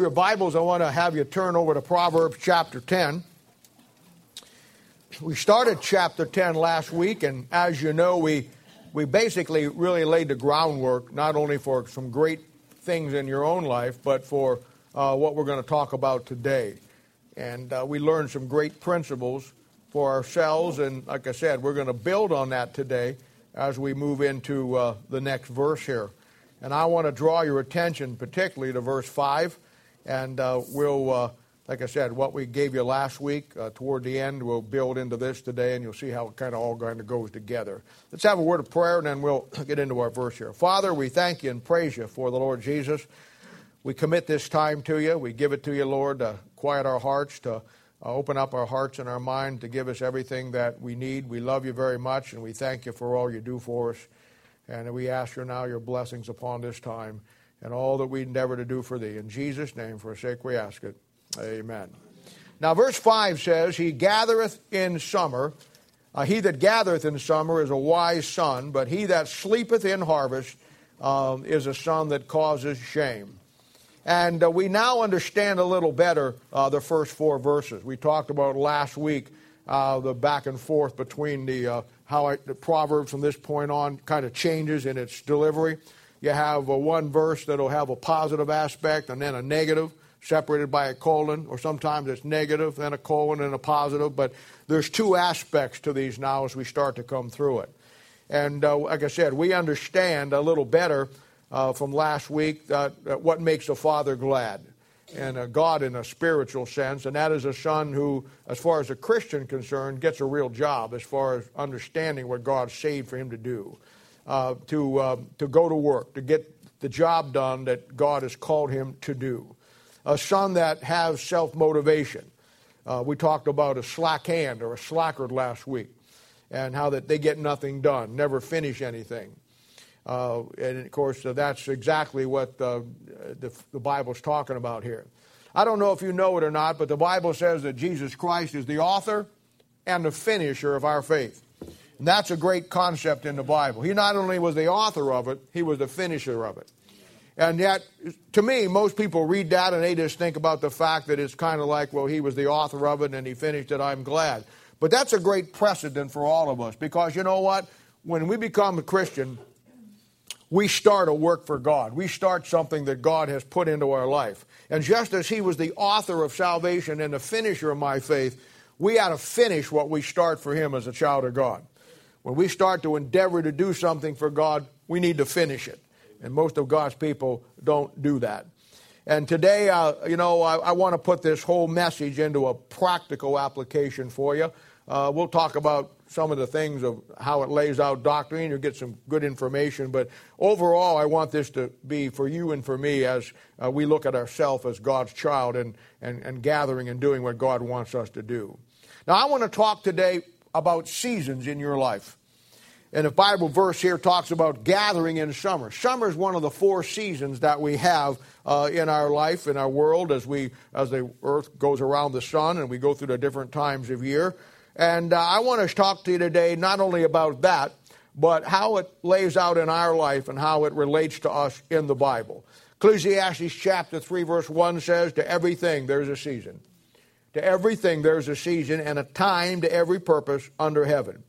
your Bibles, I want to have you turn over to Proverbs chapter 10. We started chapter 10 last week, and as you know, we, we basically really laid the groundwork not only for some great things in your own life, but for uh, what we're going to talk about today. And uh, we learned some great principles for ourselves, and like I said, we're going to build on that today as we move into uh, the next verse here. And I want to draw your attention particularly to verse 5. And uh, we'll, uh, like I said, what we gave you last week uh, toward the end, we'll build into this today, and you'll see how it kind of all kind of goes together. Let's have a word of prayer, and then we'll get into our verse here. Father, we thank you and praise you for the Lord Jesus. We commit this time to you. We give it to you, Lord, to quiet our hearts, to open up our hearts and our mind, to give us everything that we need. We love you very much, and we thank you for all you do for us. And we ask you now your blessings upon this time and all that we endeavor to do for thee. In Jesus' name, for sake we ask it. Amen. Now, verse 5 says, He gathereth in summer. Uh, he that gathereth in summer is a wise son, but he that sleepeth in harvest um, is a son that causes shame. And uh, we now understand a little better uh, the first four verses. We talked about last week uh, the back and forth between the uh, how I, the Proverbs from this point on kind of changes in its delivery. You have one verse that'll have a positive aspect and then a negative, separated by a colon, or sometimes it's negative, then a colon, and a positive. But there's two aspects to these now as we start to come through it. And uh, like I said, we understand a little better uh, from last week that, what makes a father glad and a God in a spiritual sense, and that is a son who, as far as a Christian concerned, gets a real job as far as understanding what God saved for him to do uh, to, uh, to go to work, to get the job done that God has called him to do. A son that has self motivation. Uh, we talked about a slack hand or a slacker last week, and how that they get nothing done, never finish anything. Uh, and of course, uh, that's exactly what the, the, the Bible's talking about here. I don't know if you know it or not, but the Bible says that Jesus Christ is the author and the finisher of our faith. And that's a great concept in the Bible. He not only was the author of it, he was the finisher of it. And yet, to me, most people read that and they just think about the fact that it's kind of like, well, he was the author of it and he finished it, I'm glad. But that's a great precedent for all of us because you know what? When we become a Christian, we start a work for God. We start something that God has put into our life. And just as He was the author of salvation and the finisher of my faith, we ought to finish what we start for Him as a child of God. When we start to endeavor to do something for God, we need to finish it. And most of God's people don't do that. And today, uh, you know, I, I want to put this whole message into a practical application for you. Uh, we'll talk about some of the things of how it lays out doctrine. You'll get some good information. But overall, I want this to be for you and for me as uh, we look at ourselves as God's child and, and, and gathering and doing what God wants us to do. Now, I want to talk today about seasons in your life. And the Bible verse here talks about gathering in summer. Summer is one of the four seasons that we have uh, in our life, in our world, as we as the earth goes around the sun and we go through the different times of year. And uh, I want to talk to you today not only about that, but how it lays out in our life and how it relates to us in the Bible. Ecclesiastes chapter 3, verse 1 says, To everything there's a season. To everything there's a season and a time to every purpose under heaven.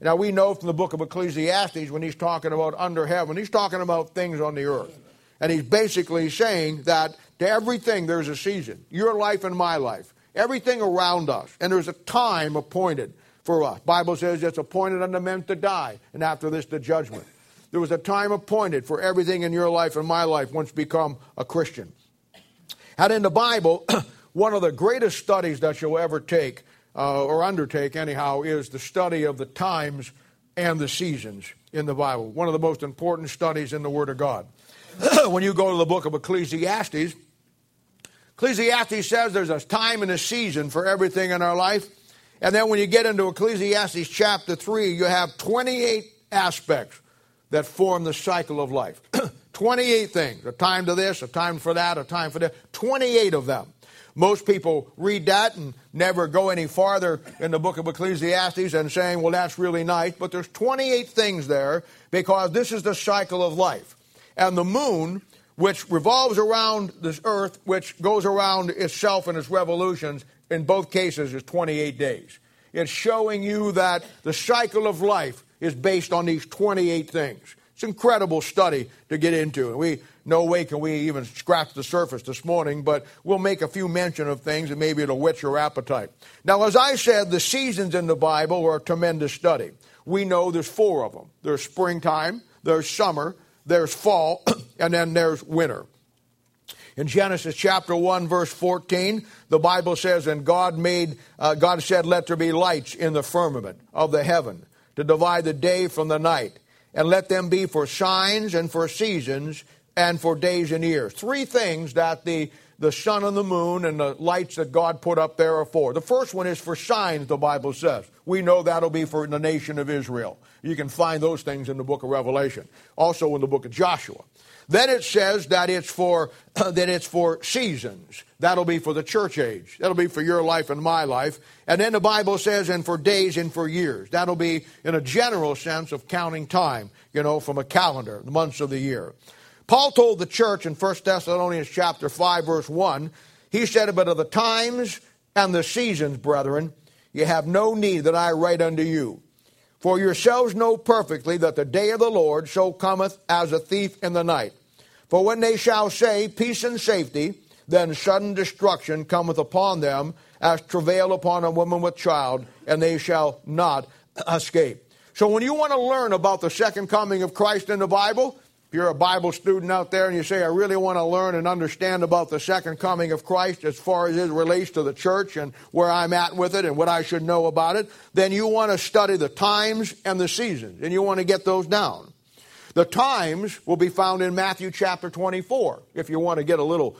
Now we know from the book of Ecclesiastes when he's talking about under heaven, he's talking about things on the earth. And he's basically saying that to everything there's a season. Your life and my life. Everything around us. And there's a time appointed for us. Bible says it's appointed unto men to die, and after this the judgment. There was a time appointed for everything in your life and my life once become a Christian. And in the Bible, one of the greatest studies that you'll ever take, uh, or undertake anyhow, is the study of the times and the seasons in the Bible. One of the most important studies in the Word of God. when you go to the book of Ecclesiastes, Ecclesiastes says there's a time and a season for everything in our life. And then when you get into Ecclesiastes chapter 3, you have 28 aspects that form the cycle of life. 28 things. A time to this, a time for that, a time for that. 28 of them. Most people read that and never go any farther in the book of Ecclesiastes and saying, well, that's really nice. But there's 28 things there because this is the cycle of life. And the moon which revolves around this earth, which goes around itself and its revolutions, in both cases is 28 days. It's showing you that the cycle of life is based on these 28 things. It's an incredible study to get into. And We no way can we even scratch the surface this morning, but we'll make a few mention of things and maybe it'll whet your appetite. Now, as I said, the seasons in the Bible are a tremendous study. We know there's four of them. There's springtime, there's summer, there's fall, and then there's winter. In Genesis chapter 1, verse 14, the Bible says, And God made, uh, God said, Let there be lights in the firmament of the heaven to divide the day from the night, and let them be for signs and for seasons and for days and years. Three things that the, the sun and the moon and the lights that God put up there are for. The first one is for signs, the Bible says. We know that'll be for the nation of Israel. You can find those things in the book of Revelation, also in the book of Joshua. Then it says that it's for that it's for seasons. That'll be for the church age. That'll be for your life and my life. And then the Bible says, and for days and for years. That'll be in a general sense of counting time, you know, from a calendar, the months of the year. Paul told the church in 1 Thessalonians chapter 5, verse 1, he said, But of the times and the seasons, brethren, you have no need that I write unto you. For yourselves know perfectly that the day of the Lord so cometh as a thief in the night. For when they shall say, Peace and safety, then sudden destruction cometh upon them as travail upon a woman with child, and they shall not escape. So when you want to learn about the second coming of Christ in the Bible, if you're a Bible student out there and you say, I really want to learn and understand about the second coming of Christ as far as it relates to the church and where I'm at with it and what I should know about it, then you want to study the times and the seasons, and you want to get those down. The times will be found in Matthew chapter 24, if you want to get a little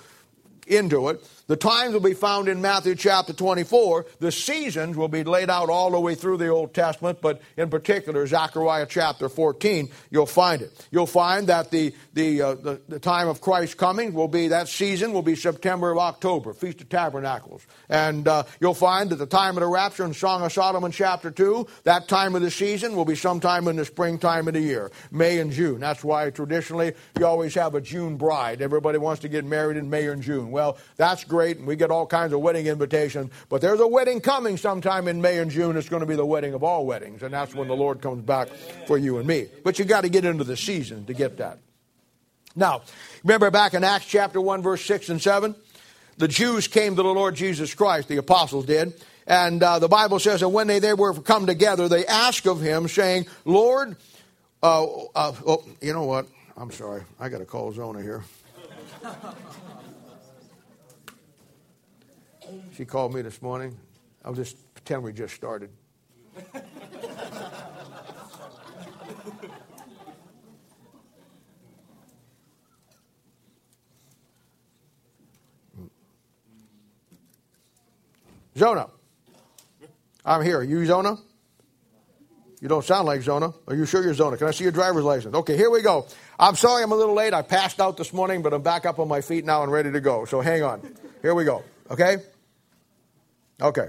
into it. The times will be found in Matthew chapter 24. The seasons will be laid out all the way through the Old Testament, but in particular, Zechariah chapter 14, you'll find it. You'll find that the, the, uh, the, the, time of Christ's coming will be, that season will be September of October, Feast of Tabernacles. And uh, you'll find that the time of the rapture in Song of Solomon chapter 2, that time of the season will be sometime in the springtime of the year, May and June. That's why traditionally you always have a June bride. Everybody wants to get married in May and June. Well, that's great and we get all kinds of wedding invitations. But there's a wedding coming sometime in May and June. It's going to be the wedding of all weddings, and that's when the Lord comes back for you and me. But you got to get into the season to get that. Now, remember back in Acts chapter 1, verse 6 and 7? The Jews came to the Lord Jesus Christ, the apostles did. And uh, the Bible says that when they, they were come together, they asked of him, saying, Lord, uh, uh, oh, you know what? I'm sorry. I got to call Zona here. She called me this morning. I'll just pretend we just started. Zona. I'm here. Are you Zona? You don't sound like Zona. Are you sure you're Zona? Can I see your driver's license? Okay, here we go. I'm sorry I'm a little late. I passed out this morning, but I'm back up on my feet now and ready to go. So hang on. Here we go. Okay? Okay.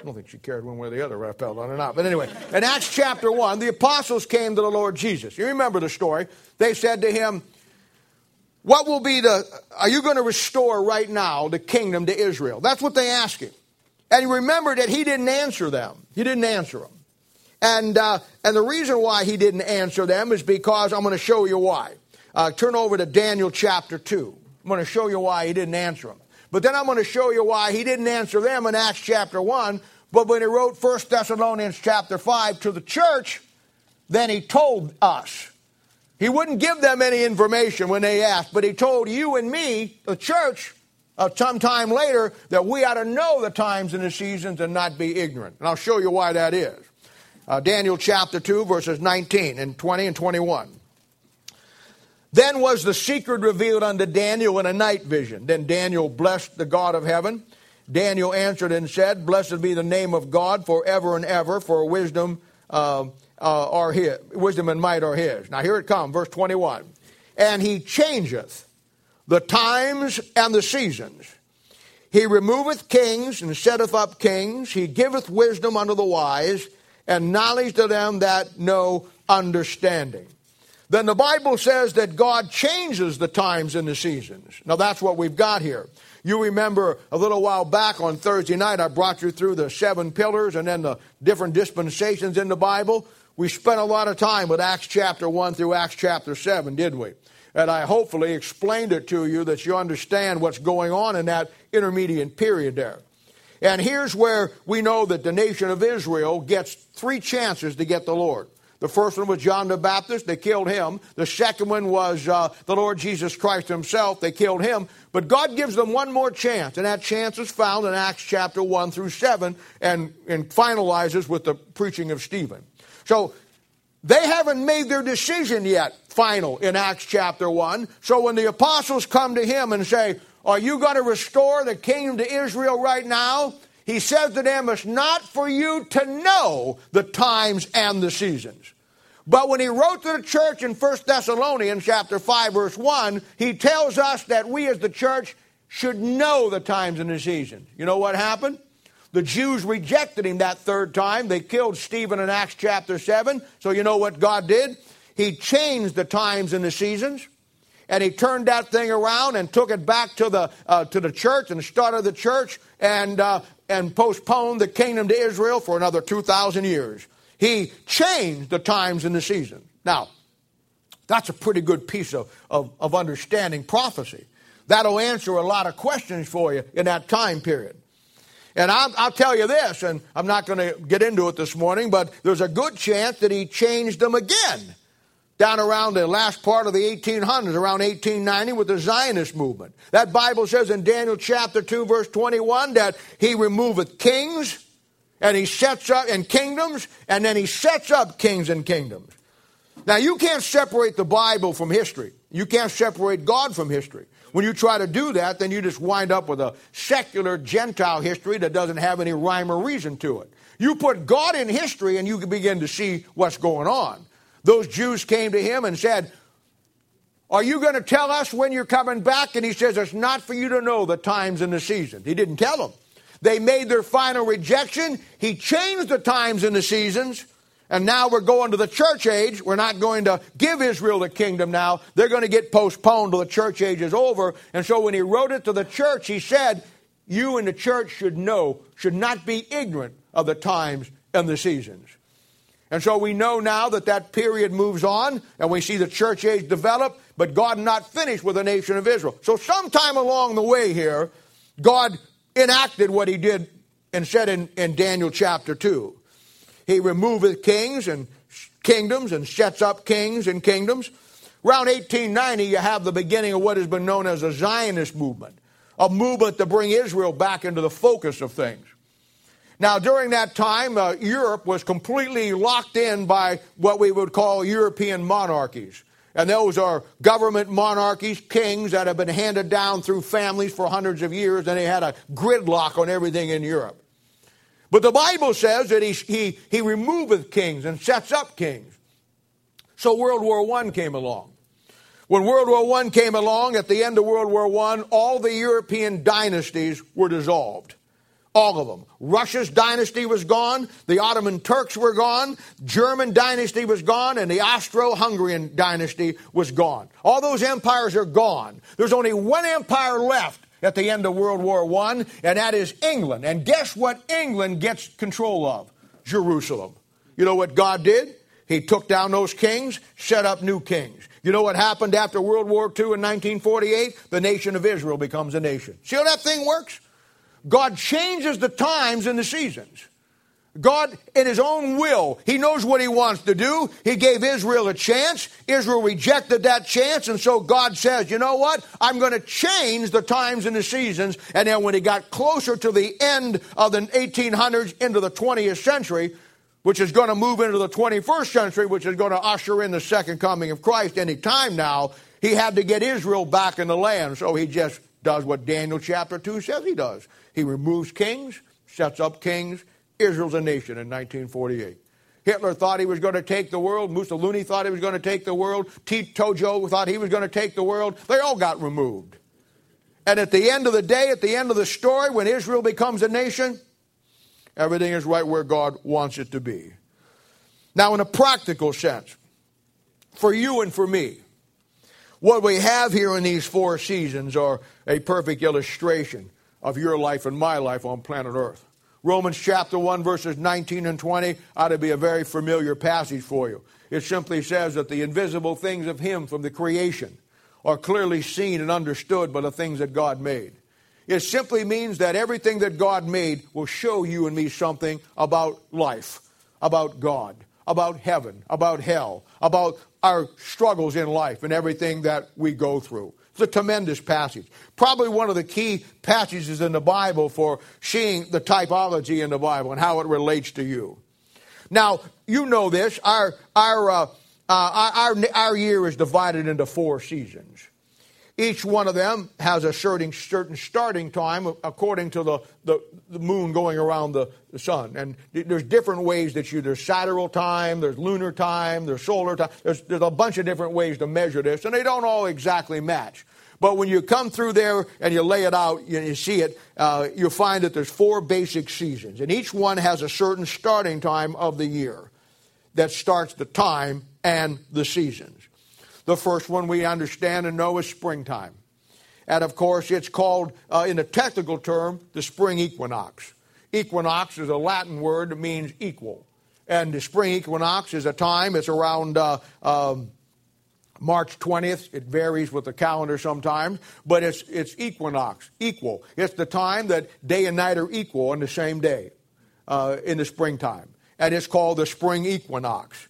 I don't think she cared one way or the other whether I felt on or not. But anyway, in Acts chapter 1, the apostles came to the Lord Jesus. You remember the story. They said to him, What will be the, are you going to restore right now the kingdom to Israel? That's what they asked him. And you remember that he didn't answer them. He didn't answer them. And, uh, and the reason why he didn't answer them is because I'm going to show you why. Uh, turn over to Daniel chapter 2. I'm going to show you why he didn't answer them. But then I'm going to show you why he didn't answer them in Acts chapter 1. But when he wrote 1 Thessalonians chapter 5 to the church, then he told us. He wouldn't give them any information when they asked, but he told you and me, the church, uh, sometime later, that we ought to know the times and the seasons and not be ignorant. And I'll show you why that is. Uh, Daniel chapter 2, verses 19 and 20 and 21. Then was the secret revealed unto Daniel in a night vision. Then Daniel blessed the God of heaven. Daniel answered and said, Blessed be the name of God forever and ever, for wisdom uh, uh, are his, wisdom and might are his. Now here it comes, verse 21. And he changeth the times and the seasons. He removeth kings and setteth up kings. He giveth wisdom unto the wise and knowledge to them that know understanding. Then the Bible says that God changes the times and the seasons. Now that's what we've got here. You remember a little while back on Thursday night, I brought you through the seven pillars and then the different dispensations in the Bible. We spent a lot of time with Acts chapter 1 through Acts chapter 7, didn't we? And I hopefully explained it to you that you understand what's going on in that intermediate period there. And here's where we know that the nation of Israel gets three chances to get the Lord. The first one was John the Baptist. They killed him. The second one was uh, the Lord Jesus Christ himself. They killed him. But God gives them one more chance, and that chance is found in Acts chapter 1 through 7 and, and finalizes with the preaching of Stephen. So they haven't made their decision yet, final, in Acts chapter 1. So when the apostles come to him and say, Are you going to restore the kingdom to Israel right now? He says to them, It's not for you to know the times and the seasons. But when he wrote to the church in 1 Thessalonians chapter 5 verse 1, he tells us that we as the church should know the times and the seasons. You know what happened? The Jews rejected him that third time. They killed Stephen in Acts chapter 7. So you know what God did? He changed the times and the seasons. And he turned that thing around and took it back to the, uh, to the church and started the church and, uh, and postponed the kingdom to Israel for another 2,000 years. He changed the times and the seasons. Now, that's a pretty good piece of, of, of understanding prophecy. That'll answer a lot of questions for you in that time period. And I'll, I'll, tell you this, and I'm not going to get into it this morning, but there's a good chance that he changed them again down around the last part of the 1800s, around 1890, with the Zionist movement. That Bible says in Daniel chapter 2, verse 21, that he removeth kings and he sets up in kingdoms, and then he sets up kings and kingdoms. Now, you can't separate the Bible from history. You can't separate God from history. When you try to do that, then you just wind up with a secular Gentile history that doesn't have any rhyme or reason to it. You put God in history and you can begin to see what's going on. Those Jews came to him and said, Are you going to tell us when you're coming back? And he says, It's not for you to know the times and the seasons. He didn't tell them. They made their final rejection. He changed the times and the seasons. And now we're going to the church age. We're not going to give Israel the kingdom now. They're going to get postponed till the church age is over. And so when he wrote it to the church, he said, You and the church should know, should not be ignorant of the times and the seasons. And so we know now that that period moves on, and we see the church age develop, but God not finished with the nation of Israel. So sometime along the way here, God enacted what he did and said in, in Daniel chapter 2. He removeth kings and kingdoms and sets up kings and kingdoms. Around 1890, you have the beginning of what has been known as a Zionist movement, a movement to bring Israel back into the focus of things. Now, during that time, uh, Europe was completely locked in by what we would call European monarchies. And those are government monarchies, kings that have been handed down through families for hundreds of years, and they had a gridlock on everything in Europe. But the Bible says that he, he, he removeth kings and sets up kings. So World War I came along. When World War I came along, at the end of World War I, all the European dynasties were dissolved. All of them. Russia's dynasty was gone, the Ottoman Turks were gone, German dynasty was gone, and the Austro-Hungarian dynasty was gone. All those empires are gone. There's only one empire left, at the end of World War I, and that is England. And guess what England gets control of? Jerusalem. You know what God did? He took down those kings, set up new kings. You know what happened after World War II in 1948? The nation of Israel becomes a nation. See how that thing works? God changes the times and the seasons. God, in His own will, He knows what He wants to do. He gave Israel a chance. Israel rejected that chance, and so God says, you know what? I'm going to change the times and the seasons. And then when He got closer to the end of the 1800s into the 20th century, which is going to move into the 21st century, which is going to usher in the second coming of Christ any time now, He had to get Israel back in the land. So He just does what Daniel chapter 2 says He does. He removes kings, sets up kings, Israel's a nation in 1948. Hitler thought he was going to take the world. Mussolini thought he was going to take the world. Tito Joe thought he was going to take the world. They all got removed. And at the end of the day, at the end of the story, when Israel becomes a nation, everything is right where God wants it to be. Now, in a practical sense, for you and for me. What we have here in these four seasons are a perfect illustration of your life and my life on planet Earth. Romans chapter 1, verses 19 and 20 ought to be a very familiar passage for you. It simply says that the invisible things of Him from the creation are clearly seen and understood by the things that God made. It simply means that everything that God made will show you and me something about life, about God, about heaven, about hell, about our struggles in life and everything that we go through. It's a tremendous passage. Probably one of the key passages in the Bible for seeing the typology in the Bible and how it relates to you. Now, you know this. Our, our, uh, uh, our, our year is divided into four seasons. Each one of them has a certain, starting time according to the, the, the moon going around the, the, sun. And there's different ways that you, there's sidereal time, there's lunar time, there's solar time. There's, there's a bunch of different ways to measure this, and they don't all exactly match. But when you come through there and you lay it out and you see it, uh, you'll find that there's four basic seasons. And each one has a certain starting time of the year that starts the time and the seasons. The first one we understand and know is springtime. And of course, it's called, uh, in a technical term, the spring equinox. Equinox is a Latin word that means equal. And the spring equinox is a time, it's around uh, um, March 20th. It varies with the calendar sometimes, but it's, it's equinox, equal. It's the time that day and night are equal on the same day uh, in the springtime. And it's called the spring equinox.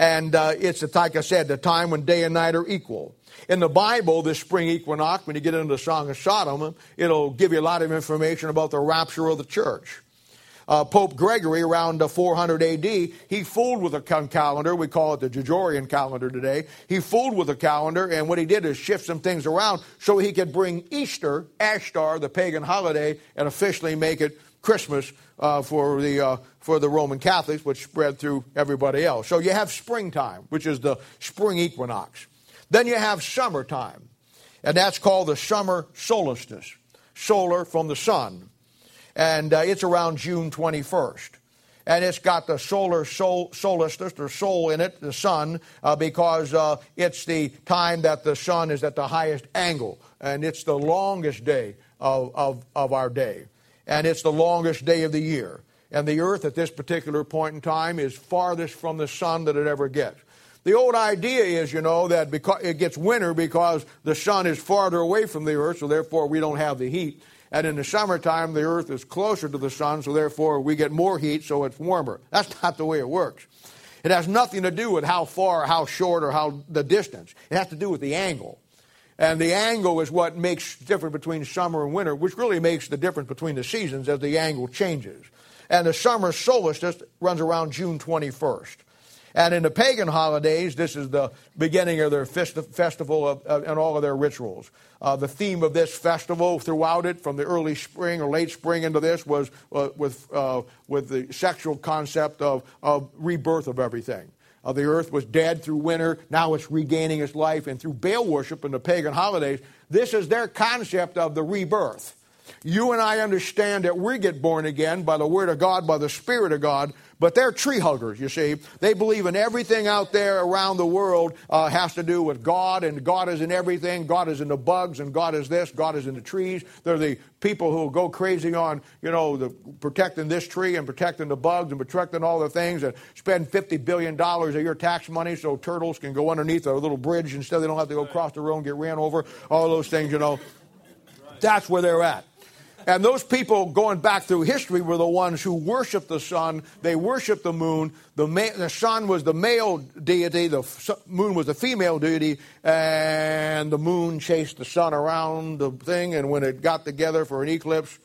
And uh, it's, like I said, the time when day and night are equal. In the Bible, this spring equinox, when you get into the Song of Solomon, it'll give you a lot of information about the rapture of the church. Uh, Pope Gregory, around 400 AD, he fooled with a calendar. We call it the Gregorian calendar today. He fooled with a calendar, and what he did is shift some things around so he could bring Easter, Ashtar, the pagan holiday, and officially make it Christmas uh, for, the, uh, for the Roman Catholics, which spread through everybody else. So you have springtime, which is the spring equinox. Then you have summertime, and that's called the summer solstice, solar from the sun. And uh, it's around June 21st. And it's got the solar sol- solstice, or sol in it, the sun, uh, because uh, it's the time that the sun is at the highest angle. And it's the longest day of, of, of our day and it's the longest day of the year. And the earth at this particular point in time is farthest from the sun that it ever gets. The old idea is, you know, that because it gets winter because the sun is farther away from the earth, so therefore we don't have the heat. And in the summertime, the earth is closer to the sun, so therefore we get more heat, so it's warmer. That's not the way it works. It has nothing to do with how far, how short, or how the distance. It has to do with the angle. And the angle is what makes difference between summer and winter, which really makes the difference between the seasons as the angle changes. And the summer solstice runs around June 21st. And in the pagan holidays, this is the beginning of their festival of, and all of their rituals. Uh, the theme of this festival throughout it, from the early spring or late spring into this, was uh, with, uh, with the sexual concept of, of rebirth of everything. The earth was dead through winter. Now it's regaining its life. And through Baal worship and the pagan holidays, this is their concept of the rebirth. You and I understand that we get born again by the Word of God, by the Spirit of God, but they're tree huggers, you see. They believe in everything out there around the world uh, has to do with God, and God is in everything. God is in the bugs, and God is this, God is in the trees. They're the people who go crazy on, you know, the, protecting this tree and protecting the bugs and protecting all the things and spend $50 billion of your tax money so turtles can go underneath a little bridge instead they don't have to go across the road and get ran over. All those things, you know. That's where they're at. And those people going back through history were the ones who worshiped the sun. They worshiped the moon. The, ma- the sun was the male deity, the f- moon was the female deity, and the moon chased the sun around the thing. And when it got together for an eclipse,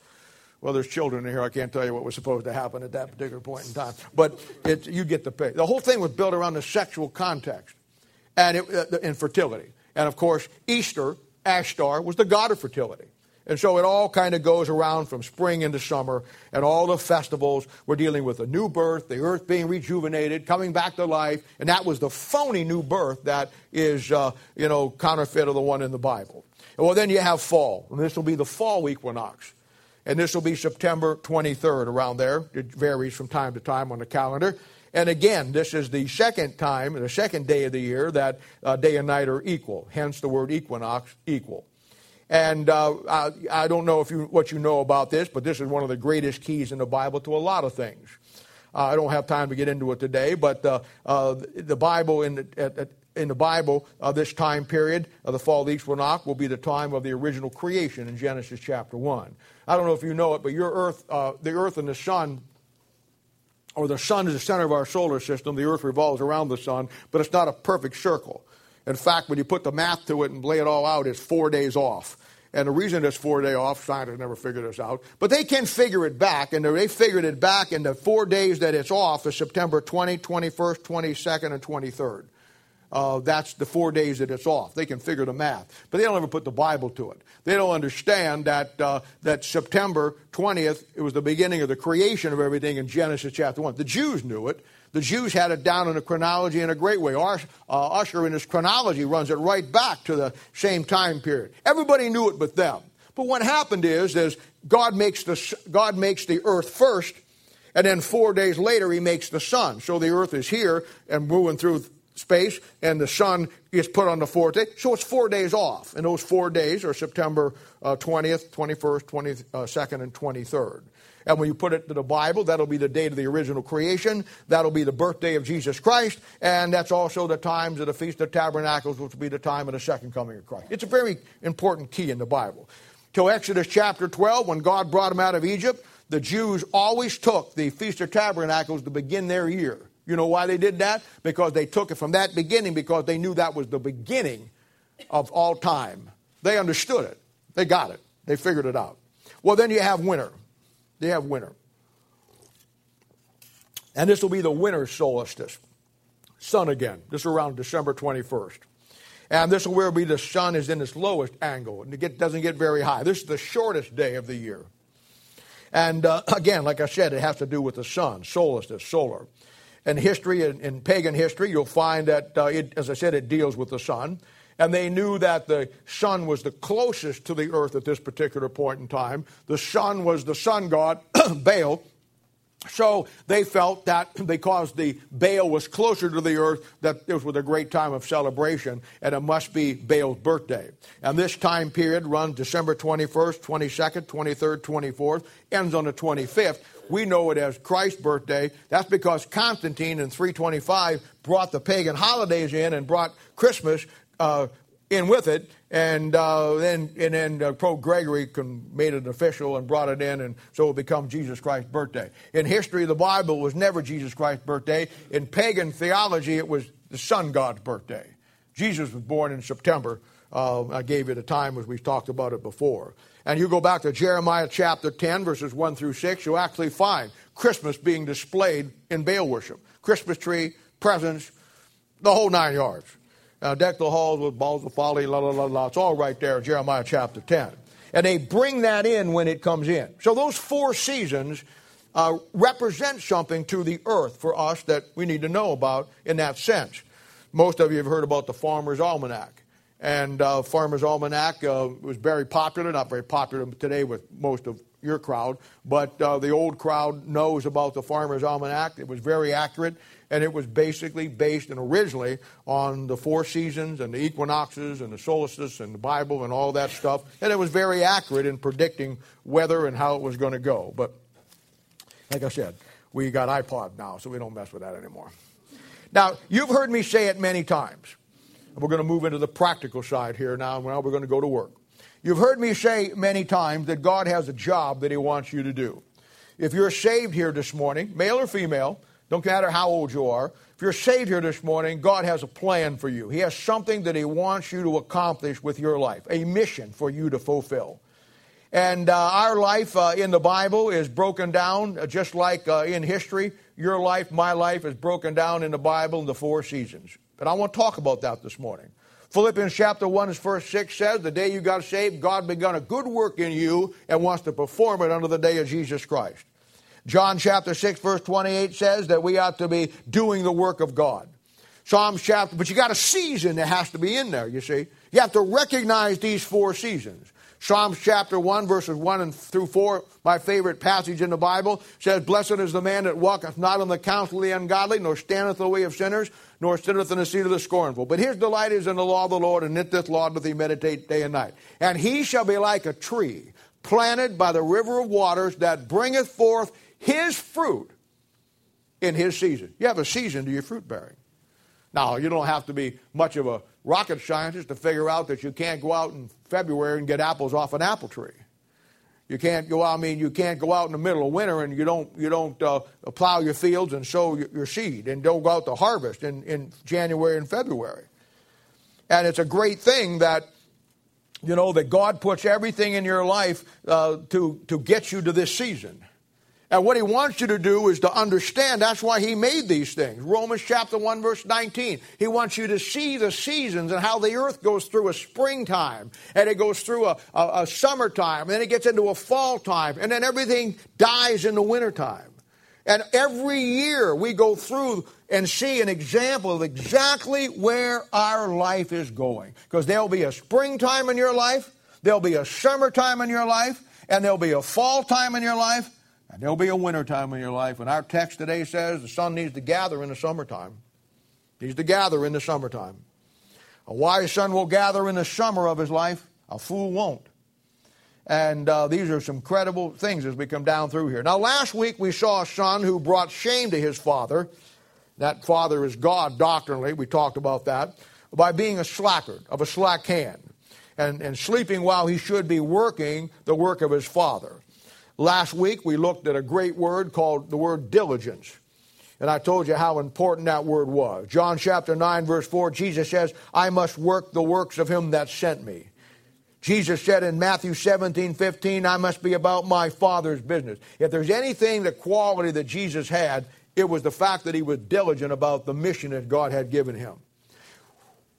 well, there's children in here. I can't tell you what was supposed to happen at that particular point in time. But it, you get the picture. The whole thing was built around the sexual context and, it, uh, and. And of course, Easter, Ashtar, was the god of fertility. And so it all kind of goes around from spring into summer, and all the festivals. We're dealing with a new birth, the earth being rejuvenated, coming back to life, and that was the phony new birth that is, uh, you know, counterfeit of the one in the Bible. Well, then you have fall, and this will be the fall equinox. And this will be September 23rd, around there. It varies from time to time on the calendar. And again, this is the second time, the second day of the year, that uh, day and night are equal. Hence the word equinox, equal. And uh, I, I, don't know if you, what you know about this, but this is one of the greatest keys in the Bible to a lot of things. Uh, I don't have time to get into it today, but uh, uh, the Bible in the, at, in the Bible, uh, this time period of the fall of equinox will be the time of the original creation in Genesis chapter 1. I don't know if you know it, but your earth, uh, the earth and the sun or the sun is the center of our solar system. The earth revolves around the sun, but it's not a perfect circle. In fact, when you put the math to it and lay it all out, it's four days off. And the reason it's four day off, scientists never figured this out, but they can figure it back, and they figured it back in the four days that it's off is September 20, 21st, 22nd, and 23rd. Uh, that's the four days that it's off. They can figure the math, but they don't ever put the Bible to it. They don't understand that uh, that September 20th it was the beginning of the creation of everything in Genesis chapter one. The Jews knew it. The Jews had it down in a chronology in a great way. Uh, Ussher in his chronology runs it right back to the same time period. Everybody knew it but them. But what happened is, is God makes the God makes the earth first, and then four days later he makes the sun. So the earth is here and moving through space, and the sun is put on the fourth day. So it's four days off. And those four days are September uh, 20th, 21st, 22nd, and 23rd. And when you put it to the Bible, that'll be the date of the original creation. That'll be the birthday of Jesus Christ. And that's also the times of the Feast of Tabernacles, which will be the time of the second coming of Christ. It's a very important key in the Bible. Till Exodus chapter 12, when God brought them out of Egypt, the Jews always took the Feast of Tabernacles to begin their year. You know why they did that? Because they took it from that beginning because they knew that was the beginning of all time. They understood it. They got it. They figured it out. Well, then you have winter. They have winter. And this will be the winter solstice. Sun again. This is around December 21st. And this will where be the sun is in its lowest angle and it get, doesn't get very high. This is the shortest day of the year. And uh, again, like I said, it has to do with the sun, solstice, solar in history, in, in pagan history, you'll find that, uh, it, as I said, it deals with the sun. And they knew that the sun was the closest to the earth at this particular point in time. The sun was the sun god, Baal. So they felt that because the Baal was closer to the earth, that it was a great time of celebration, and it must be Baal's birthday. And this time period runs December 21st, 22nd, 23rd, 24th, ends on the 25th we know it as Christ's birthday. That's because Constantine in 325 brought the pagan holidays in and brought Christmas uh, in with it, and uh, then and then uh, Pope Gregory made it official and brought it in, and so it became Jesus Christ's birthday. In history, the Bible was never Jesus Christ's birthday. In pagan theology, it was the sun god's birthday. Jesus was born in September. Uh, I gave you the time as we've talked about it before and you go back to Jeremiah chapter 10, verses 1 through 6, you actually find Christmas being displayed in Baal worship. Christmas tree, presents, the whole nine yards. Uh, deck the halls with balls of folly, la la la la. It's all right there, Jeremiah chapter 10. And they bring that in when it comes in. So those four seasons uh, represent something to the earth for us that we need to know about in that sense. Most of you have heard about the Farmer's Almanac. And uh, Farmer's Almanac uh, was very popular, not very popular today with most of your crowd, but uh, the old crowd knows about the Farmer's Almanac. It was very accurate, and it was basically based and originally on the four seasons and the equinoxes and the solstice and the Bible and all that stuff. And it was very accurate in predicting weather and how it was going to go. But like I said, we got iPod now, so we don't mess with that anymore. Now, you've heard me say it many times. We're going to move into the practical side here now. Now we're going to go to work. You've heard me say many times that God has a job that He wants you to do. If you're saved here this morning, male or female, don't matter how old you are, if you're saved here this morning, God has a plan for you. He has something that He wants you to accomplish with your life, a mission for you to fulfill. And uh, our life uh, in the Bible is broken down uh, just like uh, in history. Your life, my life, is broken down in the Bible in the four seasons. But I want to talk about that this morning. Philippians chapter 1, verse 6 says, The day you got saved, God begun a good work in you and wants to perform it unto the day of Jesus Christ. John chapter 6, verse 28 says that we ought to be doing the work of God. Psalms chapter, but you got a season that has to be in there, you see. You have to recognize these four seasons. Psalms chapter 1, verses 1 and through 4, my favorite passage in the Bible, says, Blessed is the man that walketh not in the counsel of the ungodly, nor standeth in the way of sinners, nor sitteth in the seat of the scornful. But his delight is in the law of the Lord, and in this law doth he meditate day and night. And he shall be like a tree planted by the river of waters that bringeth forth his fruit in his season. You have a season to your fruit bearing. Now, you don't have to be much of a rocket scientist to figure out that you can't go out in February and get apples off an apple tree. You can't go out. I mean, you can't go out in the middle of winter and you don't you don't uh, plow your fields and sow your, your, seed and don't go out to harvest in, in January and February. And it's a great thing that you know that God puts everything in your life uh, to to get you to this season. And what he wants you to do is to understand that's why he made these things. Romans chapter 1, verse 19. He wants you to see the seasons and how the earth goes through a springtime, and it goes through a, a, a summertime, and then it gets into a fall time, and then everything dies in the wintertime. And every year we go through and see an example of exactly where our life is going. Because there'll be a springtime in your life, there'll be a summertime in your life, and there'll be a fall time in your life, and there'll be a winter time in your life. And our text today says the sun needs to gather in the summertime. Needs to gather in the summertime. A wise son will gather in the summer of his life. A fool won't. And uh, these are some credible things as we come down through here. Now, last week we saw a son who brought shame to his father. That father is God doctrinally. We talked about that. By being a slacker, of a slack hand, and, and sleeping while he should be working the work of his father. Last week we looked at a great word called the word diligence. And I told you how important that word was. John chapter 9, verse 4, Jesus says, I must work the works of him that sent me. Jesus said in Matthew 17, 15, I must be about my Father's business. If there's anything, the quality that Jesus had, it was the fact that he was diligent about the mission that God had given him.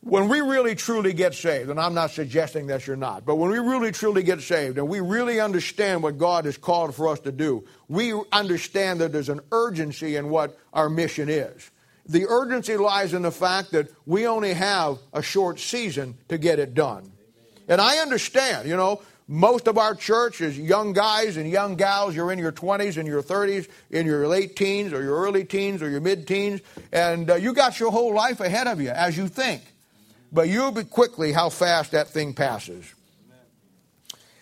When we really truly get saved, and I'm not suggesting that you're not, but when we really truly get saved and we really understand what God has called for us to do, we understand that there's an urgency in what our mission is. The urgency lies in the fact that we only have a short season to get it done. And I understand, you know, most of our church is young guys and young gals. You're in your 20s and your 30s, in your late teens or your early teens or your mid teens, and uh, you got your whole life ahead of you as you think. But you'll be quickly how fast that thing passes.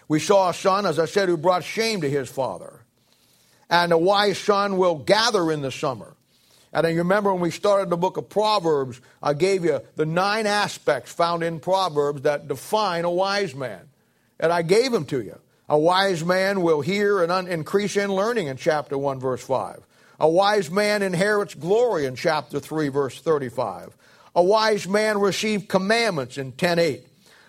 We saw a son, as I said, who brought shame to his father. And a wise son will gather in the summer. And you remember when we started the book of Proverbs, I gave you the nine aspects found in Proverbs that define a wise man. And I gave them to you. A wise man will hear and un- increase in learning in chapter 1, verse 5. A wise man inherits glory in chapter 3, verse 35. A wise man received commandments in 10.8.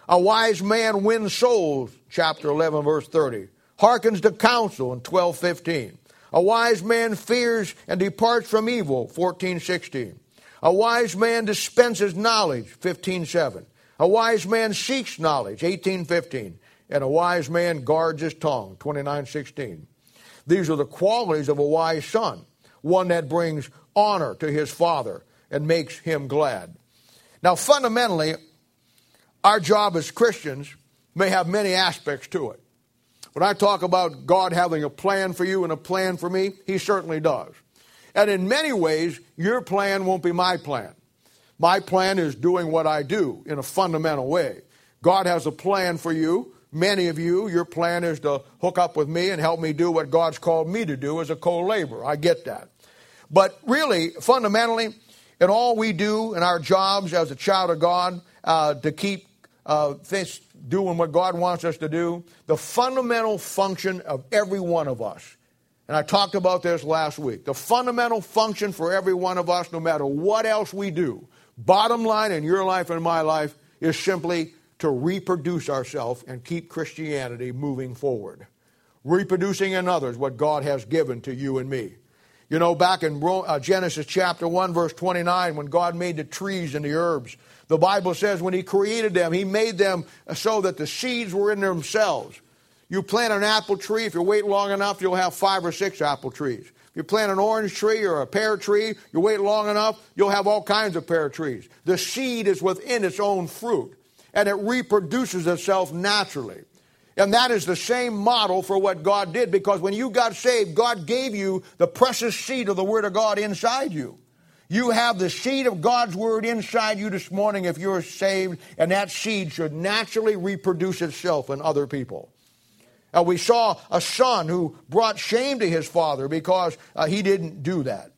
A wise man wins souls, chapter 11, verse 30. Hearkens to counsel in 12.15. A wise man fears and departs from evil, 14.16. A wise man dispenses knowledge, 15.7. A wise man seeks knowledge, 18.15. And a wise man guards his tongue, 29.16. These are the qualities of a wise son, one that brings honor to his father and makes him glad. Now, fundamentally, our job as Christians may have many aspects to it. When I talk about God having a plan for you and a plan for me, He certainly does. And in many ways, your plan won't be my plan. My plan is doing what I do in a fundamental way. God has a plan for you. Many of you, your plan is to hook up with me and help me do what God's called me to do as a co laborer. I get that. But really, fundamentally, in all we do in our jobs as a child of God uh, to keep uh, doing what God wants us to do, the fundamental function of every one of us, and I talked about this last week, the fundamental function for every one of us, no matter what else we do, bottom line in your life and my life, is simply to reproduce ourselves and keep Christianity moving forward. Reproducing in others what God has given to you and me. You know, back in uh, Genesis chapter 1, verse 29, when God made the trees and the herbs, the Bible says when He created them, He made them so that the seeds were in themselves. You plant an apple tree, if you wait long enough, you'll have five or six apple trees. If you plant an orange tree or a pear tree, you wait long enough, you'll have all kinds of pear trees. The seed is within its own fruit, and it reproduces itself naturally. And that is the same model for what God did because when you got saved, God gave you the precious seed of the Word of God inside you. You have the seed of God's Word inside you this morning if you're saved, and that seed should naturally reproduce itself in other people. Uh, we saw a son who brought shame to his father because uh, he didn't do that.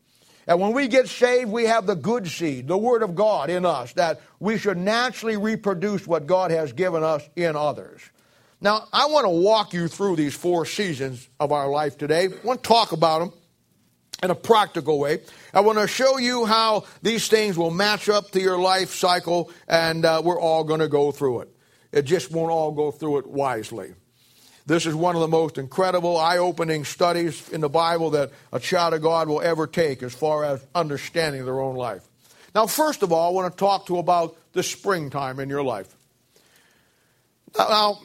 And when we get saved, we have the good seed, the Word of God in us, that we should naturally reproduce what God has given us in others. Now, I want to walk you through these four seasons of our life today. I want to talk about them in a practical way. I want to show you how these things will match up to your life cycle, and uh, we're all going to go through it. It just won't all go through it wisely. This is one of the most incredible, eye opening studies in the Bible that a child of God will ever take as far as understanding their own life. Now, first of all, I want to talk to you about the springtime in your life. Now,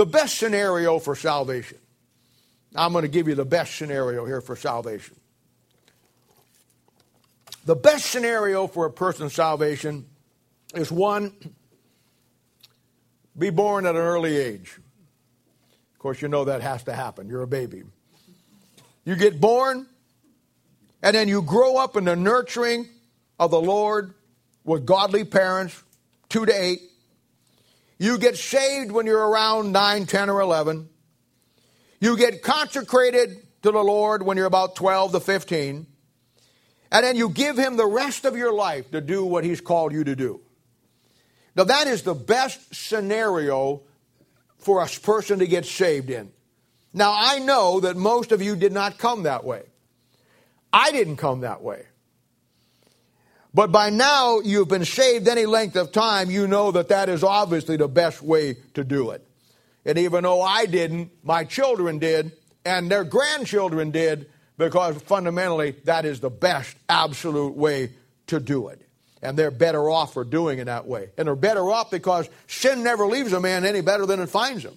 the best scenario for salvation I'm going to give you the best scenario here for salvation. The best scenario for a person's salvation is one, be born at an early age. Of course, you know that has to happen. You're a baby. You get born, and then you grow up in the nurturing of the Lord with godly parents, two to eight. You get saved when you're around 9, 10, or 11. You get consecrated to the Lord when you're about 12 to 15. And then you give Him the rest of your life to do what He's called you to do. Now, that is the best scenario for a person to get saved in. Now, I know that most of you did not come that way. I didn't come that way. But by now you've been saved any length of time, you know that that is obviously the best way to do it. And even though I didn't, my children did, and their grandchildren did, because fundamentally that is the best absolute way to do it. And they're better off for doing it that way. And they're better off because sin never leaves a man any better than it finds him.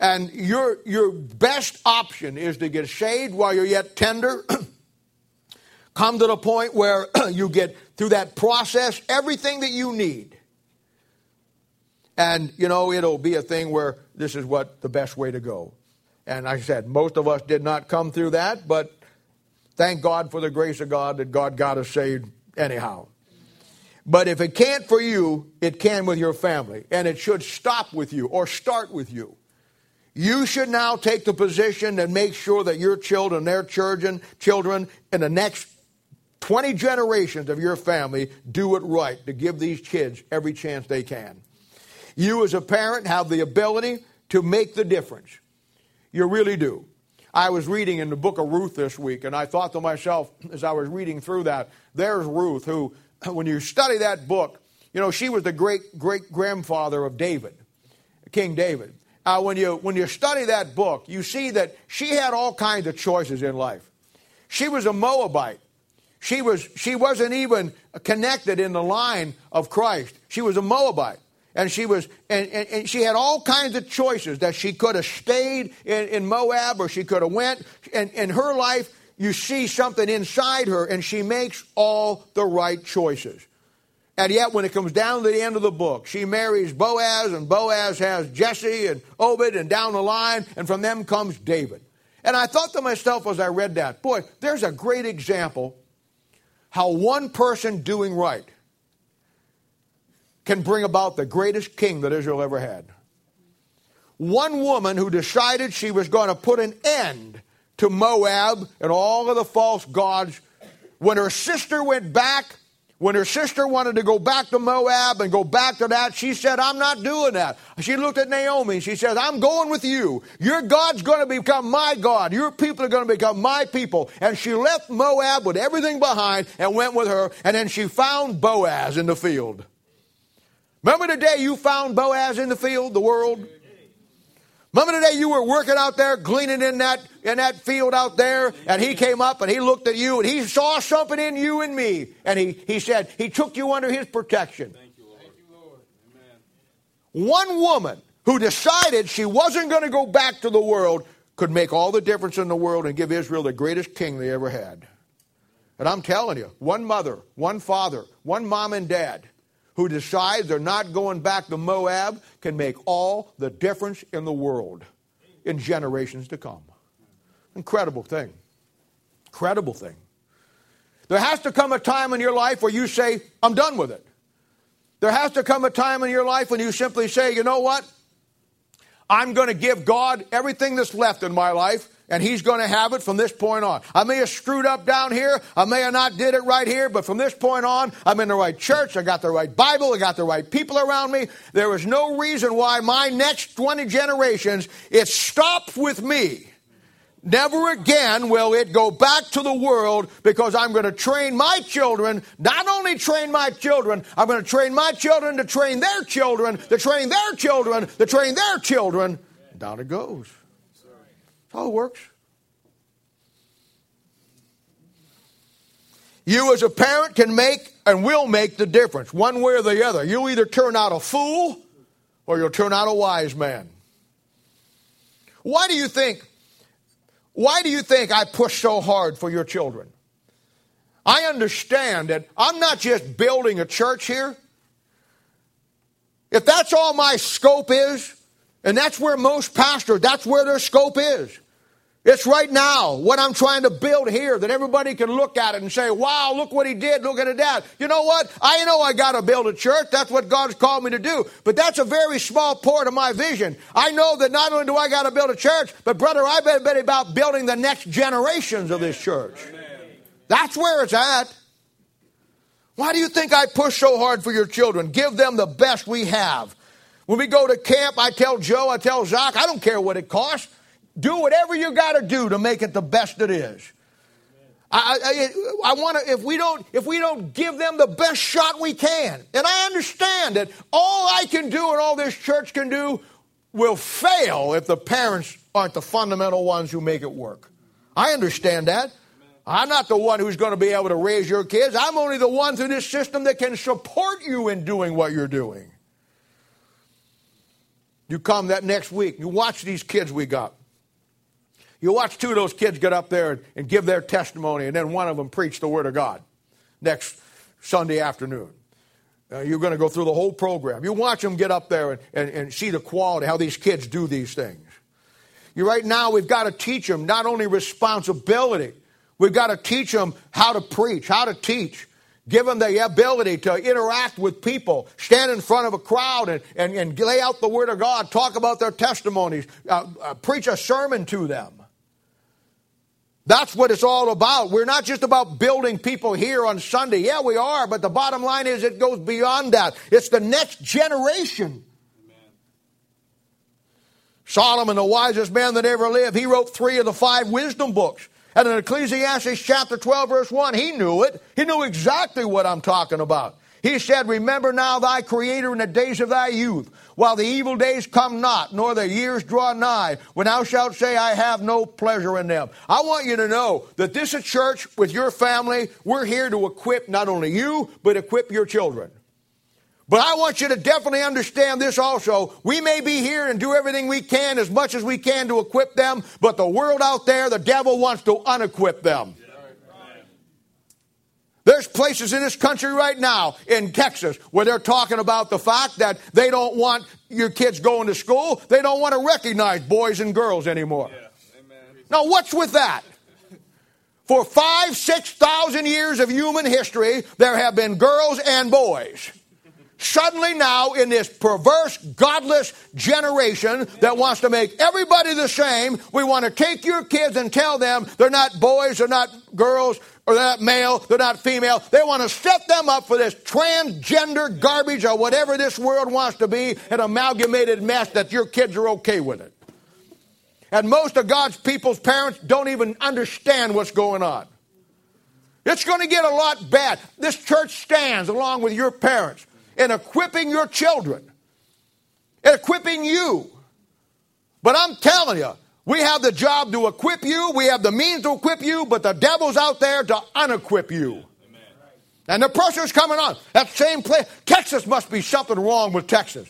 And your, your best option is to get saved while you're yet tender. Come to the point where you get through that process everything that you need and, you know, it'll be a thing where this is what the best way to go. And I said, most of us did not come through that, but thank God for the grace of God that God got us saved anyhow. But if it can't for you, it can with your family. And it should stop with you or start with you. You should now take the position and make sure that your children, their children, children in the next 20 generations of your family do it right to give these kids every chance they can. You, as a parent, have the ability to make the difference. You really do. I was reading in the book of Ruth this week, and I thought to myself as I was reading through that, there's Ruth, who, when you study that book, you know, she was the great great grandfather of David, King David. Uh, when, you, when you study that book, you see that she had all kinds of choices in life. She was a Moabite. She, was, she wasn't even connected in the line of Christ. She was a Moabite. And she was and, and, and, she had all kinds of choices that she could have stayed in, in moab or she could have went. And in her life you see something inside her and she makes all the right choices. And yet when it comes down to the end of the book she marries boaz and boaz has jesse and obed and down the line. And from them comes david. And i thought to myself as i read that boy there's a great example how one person doing right can bring about the greatest king that Israel ever had. One woman who decided she was going to put an end to Moab and all of the false gods. When her sister went back, when her sister wanted to go back to Moab and go back to that, she said, I'm not doing that. She looked at Naomi and she says, I'm going with you. Your God's going to become my God. Your people are going to become my people. And she left Moab with everything behind and went with her. And then she found Boaz in the field. Remember the day you found Boaz in the field, the world? Remember the day you were working out there, gleaning in that in that field out there, and he came up and he looked at you and he saw something in you and me, and he he said he took you under his protection. Thank you, Lord. Thank you, Lord. Amen. One woman who decided she wasn't going to go back to the world could make all the difference in the world and give Israel the greatest king they ever had. And I'm telling you, one mother, one father, one mom and dad who decides they're not going back to Moab can make all the difference in the world in generations to come. Incredible thing. Incredible thing. There has to come a time in your life where you say, I'm done with it. There has to come a time in your life when you simply say, you know what? I'm going to give God everything that's left in my life, and He's going to have it from this point on. I may have screwed up down here. I may have not did it right here, but from this point on, I'm in the right church. I got the right Bible. I got the right people around me. There is no reason why my next 20 generations, it stops with me. Never again will it go back to the world because I'm going to train my children, not only train my children, I'm going to train my children to train their children, to train their children, to train their children. Down it goes. That's how it works. You, as a parent, can make and will make the difference, one way or the other. You'll either turn out a fool or you'll turn out a wise man. Why do you think why do you think I push so hard for your children? I understand that I'm not just building a church here. If that's all my scope is, and that's where most pastors, that's where their scope is. It's right now what I'm trying to build here that everybody can look at it and say, wow, look what he did. Look at it that. You know what? I know I got to build a church. That's what God's called me to do. But that's a very small part of my vision. I know that not only do I got to build a church, but brother, I've been about building the next generations of this church. That's where it's at. Why do you think I push so hard for your children? Give them the best we have. When we go to camp, I tell Joe, I tell Zach, I don't care what it costs. Do whatever you got to do to make it the best it is. I, I, I want to. If we don't, if we don't give them the best shot we can, and I understand that all I can do and all this church can do will fail if the parents aren't the fundamental ones who make it work. I understand that. I'm not the one who's going to be able to raise your kids. I'm only the one through this system that can support you in doing what you're doing. You come that next week, you watch these kids we got. You watch two of those kids get up there and give their testimony, and then one of them preach the Word of God next Sunday afternoon. Uh, you're going to go through the whole program. You watch them get up there and, and, and see the quality, how these kids do these things. You right now, we've got to teach them not only responsibility, we've got to teach them how to preach, how to teach, give them the ability to interact with people, stand in front of a crowd and, and, and lay out the Word of God, talk about their testimonies, uh, uh, preach a sermon to them. That's what it's all about. We're not just about building people here on Sunday. Yeah, we are, but the bottom line is it goes beyond that. It's the next generation. Amen. Solomon, the wisest man that ever lived, he wrote three of the five wisdom books. And in Ecclesiastes chapter 12, verse 1, he knew it. He knew exactly what I'm talking about. He said, Remember now thy Creator in the days of thy youth, while the evil days come not, nor the years draw nigh, when thou shalt say, I have no pleasure in them. I want you to know that this is church with your family. We're here to equip not only you, but equip your children. But I want you to definitely understand this also. We may be here and do everything we can, as much as we can to equip them, but the world out there, the devil wants to unequip them. There's places in this country right now, in Texas, where they're talking about the fact that they don't want your kids going to school. They don't want to recognize boys and girls anymore. Yeah. Now, what's with that? For five, six thousand years of human history, there have been girls and boys. Suddenly, now, in this perverse, godless generation that wants to make everybody the same, we want to take your kids and tell them they're not boys, they're not girls, or they're not male, they're not female. They want to set them up for this transgender garbage or whatever this world wants to be, an amalgamated mess that your kids are okay with it. And most of God's people's parents don't even understand what's going on. It's going to get a lot bad. This church stands along with your parents in equipping your children, in equipping you. But I'm telling you, we have the job to equip you. We have the means to equip you, but the devil's out there to unequip you. And the pressure's coming on. That same place. Texas must be something wrong with Texas.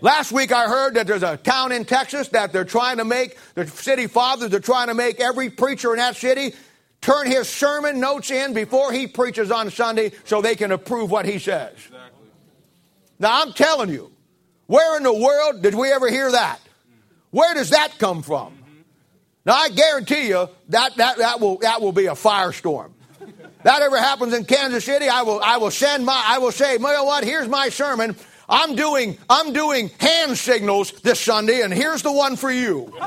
Last week I heard that there's a town in Texas that they're trying to make, the city fathers are trying to make every preacher in that city turn his sermon notes in before he preaches on Sunday so they can approve what he says. Exactly. Now, I'm telling you, where in the world did we ever hear that? Where does that come from? Now, I guarantee you that, that, that, will, that will be a firestorm. That ever happens in Kansas City, I will, I will send my, I will say, you know what, here's my sermon. I'm doing, I'm doing hand signals this Sunday, and here's the one for you.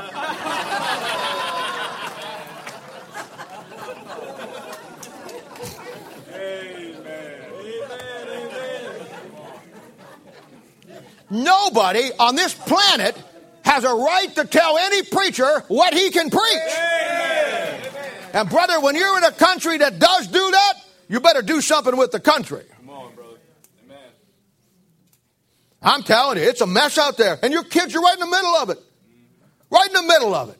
Nobody on this planet has a right to tell any preacher what he can preach. Amen. And brother, when you're in a country that does do that, you better do something with the country. Come on, brother. Amen. I'm telling you, it's a mess out there. And your kids are right in the middle of it. Right in the middle of it.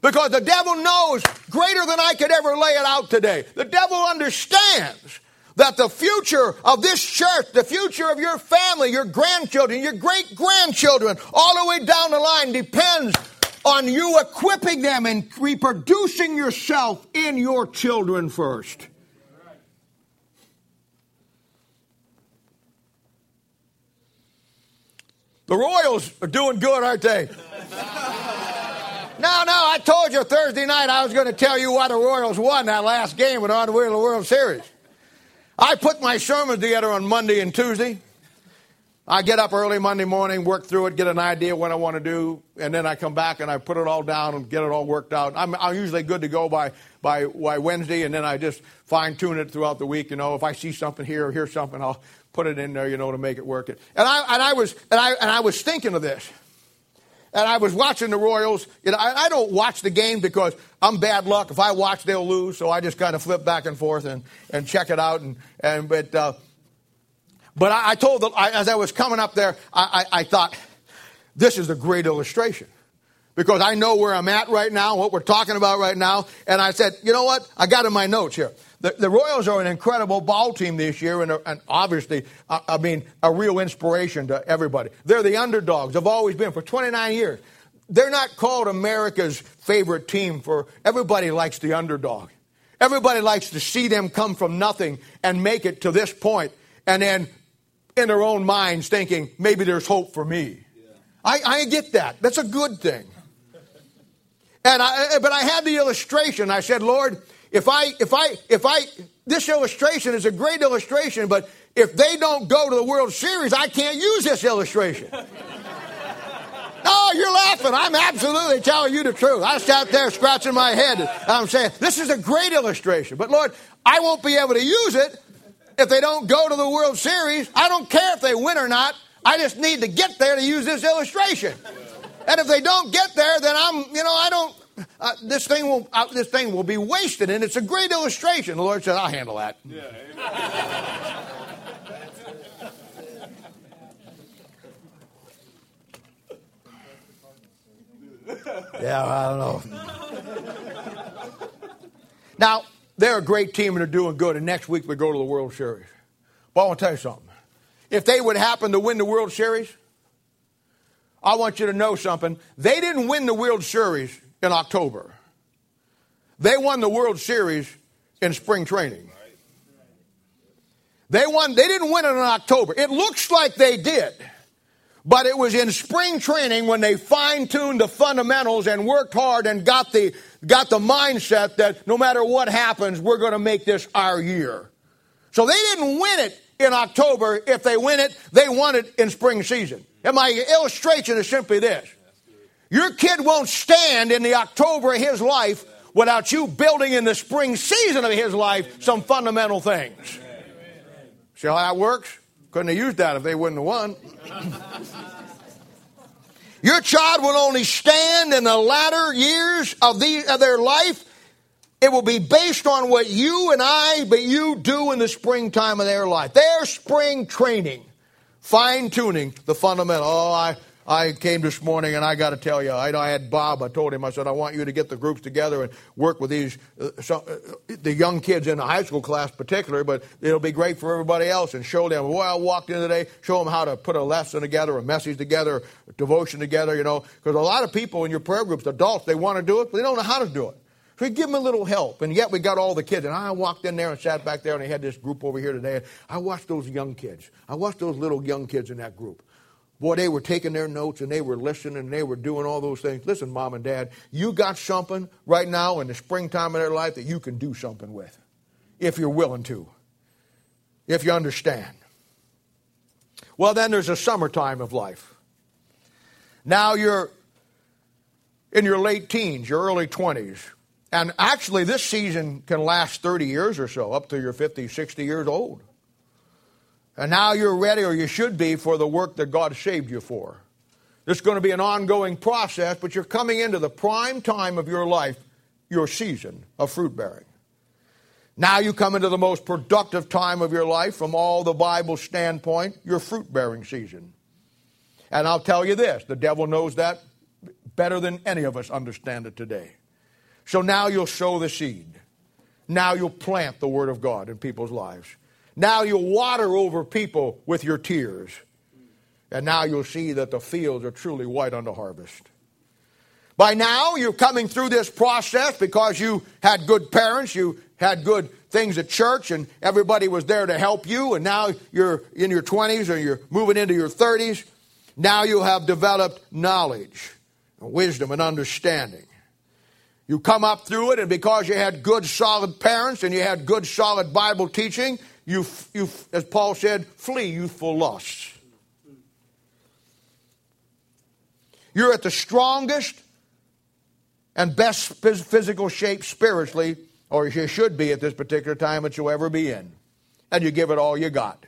Because the devil knows greater than I could ever lay it out today. The devil understands that the future of this church, the future of your family, your grandchildren, your great grandchildren, all the way down the line depends on you equipping them and reproducing yourself in your children first. The Royals are doing good, aren't they? no, no, I told you Thursday night I was going to tell you why the Royals won that last game and on to the World Series. I put my sermons together on Monday and Tuesday. I get up early Monday morning, work through it, get an idea what I want to do, and then I come back and I put it all down and get it all worked out. I'm, I'm usually good to go by, by, by Wednesday, and then I just fine tune it throughout the week. You know, if I see something here or hear something, I'll put it in there, you know, to make it work. And I, and I, was, and I, and I was thinking of this and I was watching the Royals. You know, I, I, don't watch the game because I'm bad luck. If I watch, they'll lose. So I just kind of flip back and forth and, and check it out. And, and but uh, but I, I told them I, as I was coming up there, I, I thought this is a great illustration because I know where I'm at right now, what we're talking about right now. And I said, you know what? I got in my notes here. The, the Royals are an incredible ball team this year, and, and obviously, uh, I mean, a real inspiration to everybody. They're the underdogs. They've always been for 29 years. They're not called America's favorite team for everybody likes the underdog. Everybody likes to see them come from nothing and make it to this point, and then in their own minds thinking maybe there's hope for me. Yeah. I, I get that. That's a good thing. And I, but I had the illustration. I said, Lord, if I, if I, if I, this illustration is a great illustration, but if they don't go to the World Series, I can't use this illustration. Oh, you're laughing. I'm absolutely telling you the truth. I sat there scratching my head. I'm saying, this is a great illustration. But Lord, I won't be able to use it if they don't go to the World Series. I don't care if they win or not. I just need to get there to use this illustration. And if they don't get there, then I'm, you know, I don't, uh, this thing will uh, this thing will be wasted, and it's a great illustration. The Lord said, "I'll handle that." Yeah. yeah, I don't know. now they're a great team and they're doing good, and next week we go to the World Series. But I want to tell you something. If they would happen to win the World Series, I want you to know something. They didn't win the World Series in October. They won the World Series in spring training. They won, they didn't win it in October. It looks like they did. But it was in spring training when they fine-tuned the fundamentals and worked hard and got the, got the mindset that no matter what happens, we're going to make this our year. So they didn't win it in October. If they win it, they won it in spring season. And my illustration is simply this. Your kid won't stand in the October of his life without you building in the spring season of his life some fundamental things. See how that works? Couldn't have used that if they wouldn't have won. Your child will only stand in the latter years of, the, of their life. It will be based on what you and I, but you do in the springtime of their life. Their spring training, fine tuning the fundamental. Oh, I, I came this morning and I got to tell you, I, I had Bob, I told him, I said, I want you to get the groups together and work with these, uh, so, uh, the young kids in the high school class particular, but it'll be great for everybody else and show them, well, I walked in today, show them how to put a lesson together, a message together, a devotion together, you know, because a lot of people in your prayer groups, adults, they want to do it, but they don't know how to do it. So we give them a little help. And yet we got all the kids. And I walked in there and sat back there, and they had this group over here today. I watched those young kids. I watched those little young kids in that group. Boy, they were taking their notes and they were listening and they were doing all those things. Listen, mom and dad, you got something right now in the springtime of their life that you can do something with if you're willing to, if you understand. Well, then there's a summertime of life. Now you're in your late teens, your early 20s. And actually, this season can last 30 years or so, up to your 50, 60 years old. And now you're ready, or you should be, for the work that God saved you for. This is going to be an ongoing process, but you're coming into the prime time of your life, your season of fruit bearing. Now you come into the most productive time of your life from all the Bible standpoint, your fruit bearing season. And I'll tell you this the devil knows that better than any of us understand it today. So now you'll sow the seed. Now you'll plant the Word of God in people's lives. Now you'll water over people with your tears. And now you'll see that the fields are truly white unto harvest. By now, you're coming through this process because you had good parents, you had good things at church, and everybody was there to help you, and now you're in your 20s or you're moving into your 30s. Now you have developed knowledge, and wisdom, and understanding. You come up through it, and because you had good, solid parents and you had good, solid Bible teaching, you, you as Paul said, flee youthful lusts. You're at the strongest and best physical shape spiritually, or you should be at this particular time that you'll ever be in. And you give it all you got.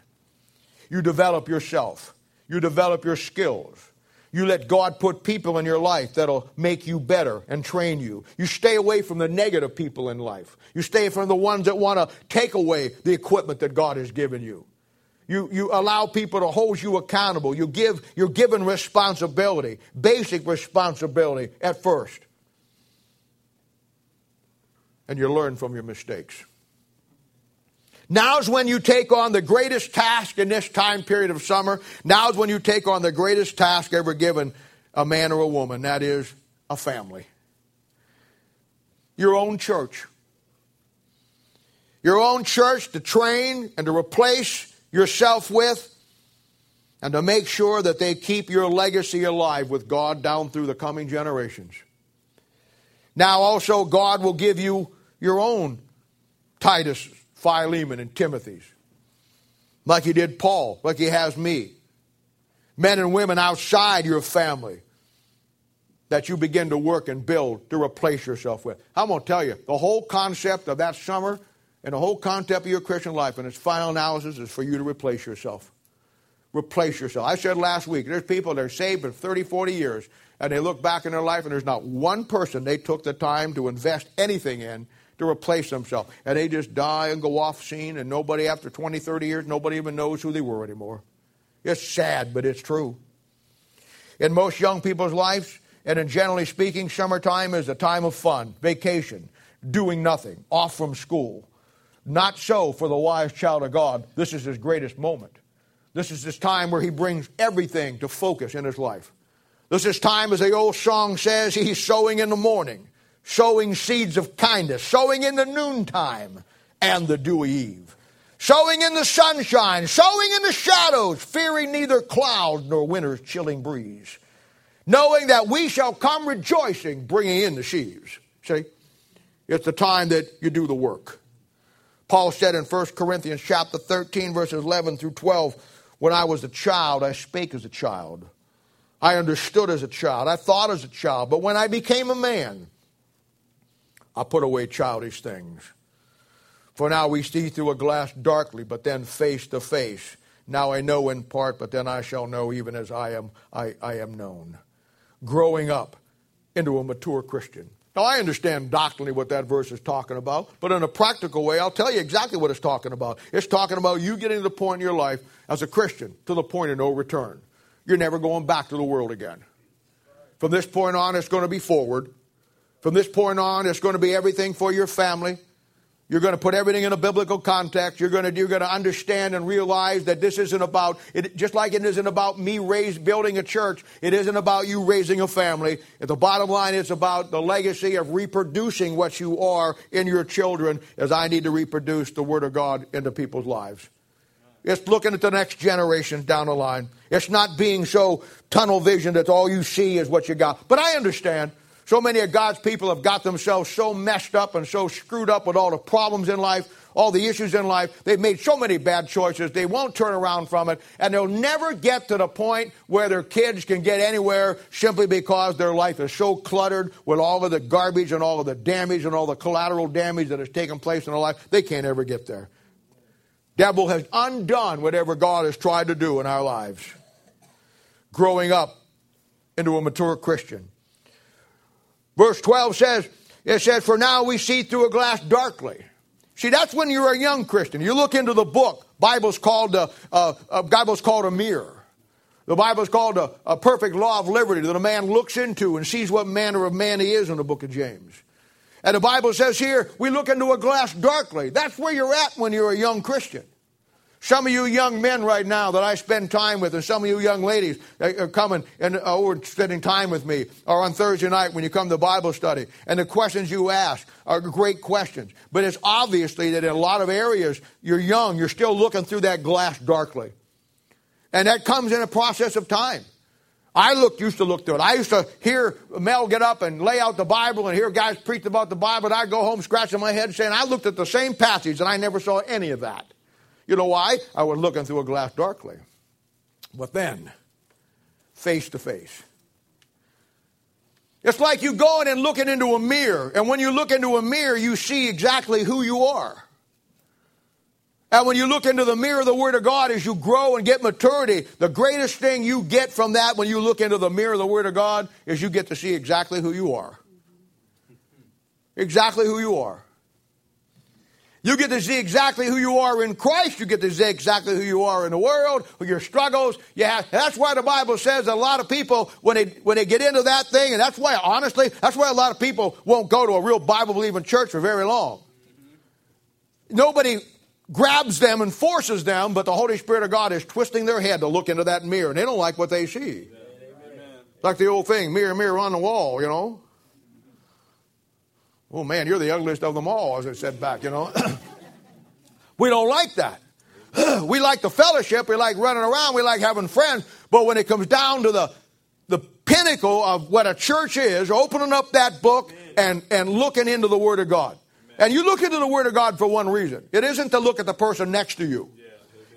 You develop yourself, you develop your skills. You let God put people in your life that'll make you better and train you. You stay away from the negative people in life. You stay from the ones that want to take away the equipment that God has given you. You, you allow people to hold you accountable. You give, you're given responsibility, basic responsibility at first. And you learn from your mistakes. Now's when you take on the greatest task in this time period of summer. Now's when you take on the greatest task ever given a man or a woman. That is a family. Your own church. Your own church to train and to replace yourself with and to make sure that they keep your legacy alive with God down through the coming generations. Now, also, God will give you your own Titus Philemon and Timothy's, like he did Paul, like he has me. Men and women outside your family that you begin to work and build to replace yourself with. I'm going to tell you, the whole concept of that summer and the whole concept of your Christian life and its final analysis is for you to replace yourself. Replace yourself. I said last week, there's people that are saved for 30, 40 years, and they look back in their life and there's not one person they took the time to invest anything in to replace themselves. And they just die and go off scene, and nobody, after 20, 30 years, nobody even knows who they were anymore. It's sad, but it's true. In most young people's lives, and in generally speaking, summertime is a time of fun, vacation, doing nothing, off from school. Not so for the wise child of God. This is his greatest moment. This is his time where he brings everything to focus in his life. This is time, as the old song says, he's sowing in the morning sowing seeds of kindness, sowing in the noontime and the dewy eve, sowing in the sunshine, sowing in the shadows, fearing neither cloud nor winter's chilling breeze, knowing that we shall come rejoicing, bringing in the sheaves. See, it's the time that you do the work. Paul said in 1 Corinthians chapter 13, verses 11 through 12, when I was a child, I spake as a child. I understood as a child. I thought as a child. But when I became a man, I put away childish things. For now we see through a glass darkly, but then face to face. Now I know in part, but then I shall know even as I am, I, I am known. Growing up into a mature Christian. Now I understand doctrinally what that verse is talking about, but in a practical way, I'll tell you exactly what it's talking about. It's talking about you getting to the point in your life as a Christian to the point of no return. You're never going back to the world again. From this point on, it's going to be forward. From this point on, it's going to be everything for your family. You're going to put everything in a biblical context. You're going to, you're going to understand and realize that this isn't about, it, just like it isn't about me raise, building a church, it isn't about you raising a family. At the bottom line, it's about the legacy of reproducing what you are in your children as I need to reproduce the Word of God into people's lives. It's looking at the next generation down the line. It's not being so tunnel vision that all you see is what you got. But I understand. So many of God's people have got themselves so messed up and so screwed up with all the problems in life, all the issues in life. They've made so many bad choices. They won't turn around from it. And they'll never get to the point where their kids can get anywhere simply because their life is so cluttered with all of the garbage and all of the damage and all the collateral damage that has taken place in their life. They can't ever get there. Devil has undone whatever God has tried to do in our lives. Growing up into a mature Christian. Verse 12 says, it says, For now we see through a glass darkly. See, that's when you're a young Christian. You look into the book. Bible's called a, uh, uh, Bible's called a mirror. The Bible's called a, a perfect law of liberty that a man looks into and sees what manner of man he is in the book of James. And the Bible says here, we look into a glass darkly. That's where you're at when you're a young Christian. Some of you young men right now that I spend time with, and some of you young ladies that are coming and uh, over spending time with me, or on Thursday night when you come to Bible study, and the questions you ask are great questions. But it's obviously that in a lot of areas, you're young, you're still looking through that glass darkly. And that comes in a process of time. I looked, used to look through it. I used to hear Mel get up and lay out the Bible and hear guys preach about the Bible, and I'd go home scratching my head saying, I looked at the same passage and I never saw any of that. You know why? I was looking through a glass darkly. But then, face to face. It's like you going and looking into a mirror, and when you look into a mirror, you see exactly who you are. And when you look into the mirror of the Word of God as you grow and get maturity, the greatest thing you get from that when you look into the mirror of the Word of God is you get to see exactly who you are. Exactly who you are. You get to see exactly who you are in Christ. You get to see exactly who you are in the world, with your struggles. Yeah, that's why the Bible says a lot of people, when they, when they get into that thing, and that's why, honestly, that's why a lot of people won't go to a real Bible believing church for very long. Nobody grabs them and forces them, but the Holy Spirit of God is twisting their head to look into that mirror, and they don't like what they see. Amen. Like the old thing, mirror, mirror on the wall, you know. Oh man, you're the ugliest of them all, as I said back, you know. we don't like that. we like the fellowship, we like running around, we like having friends, but when it comes down to the the pinnacle of what a church is, opening up that book and, and looking into the Word of God. And you look into the Word of God for one reason. It isn't to look at the person next to you.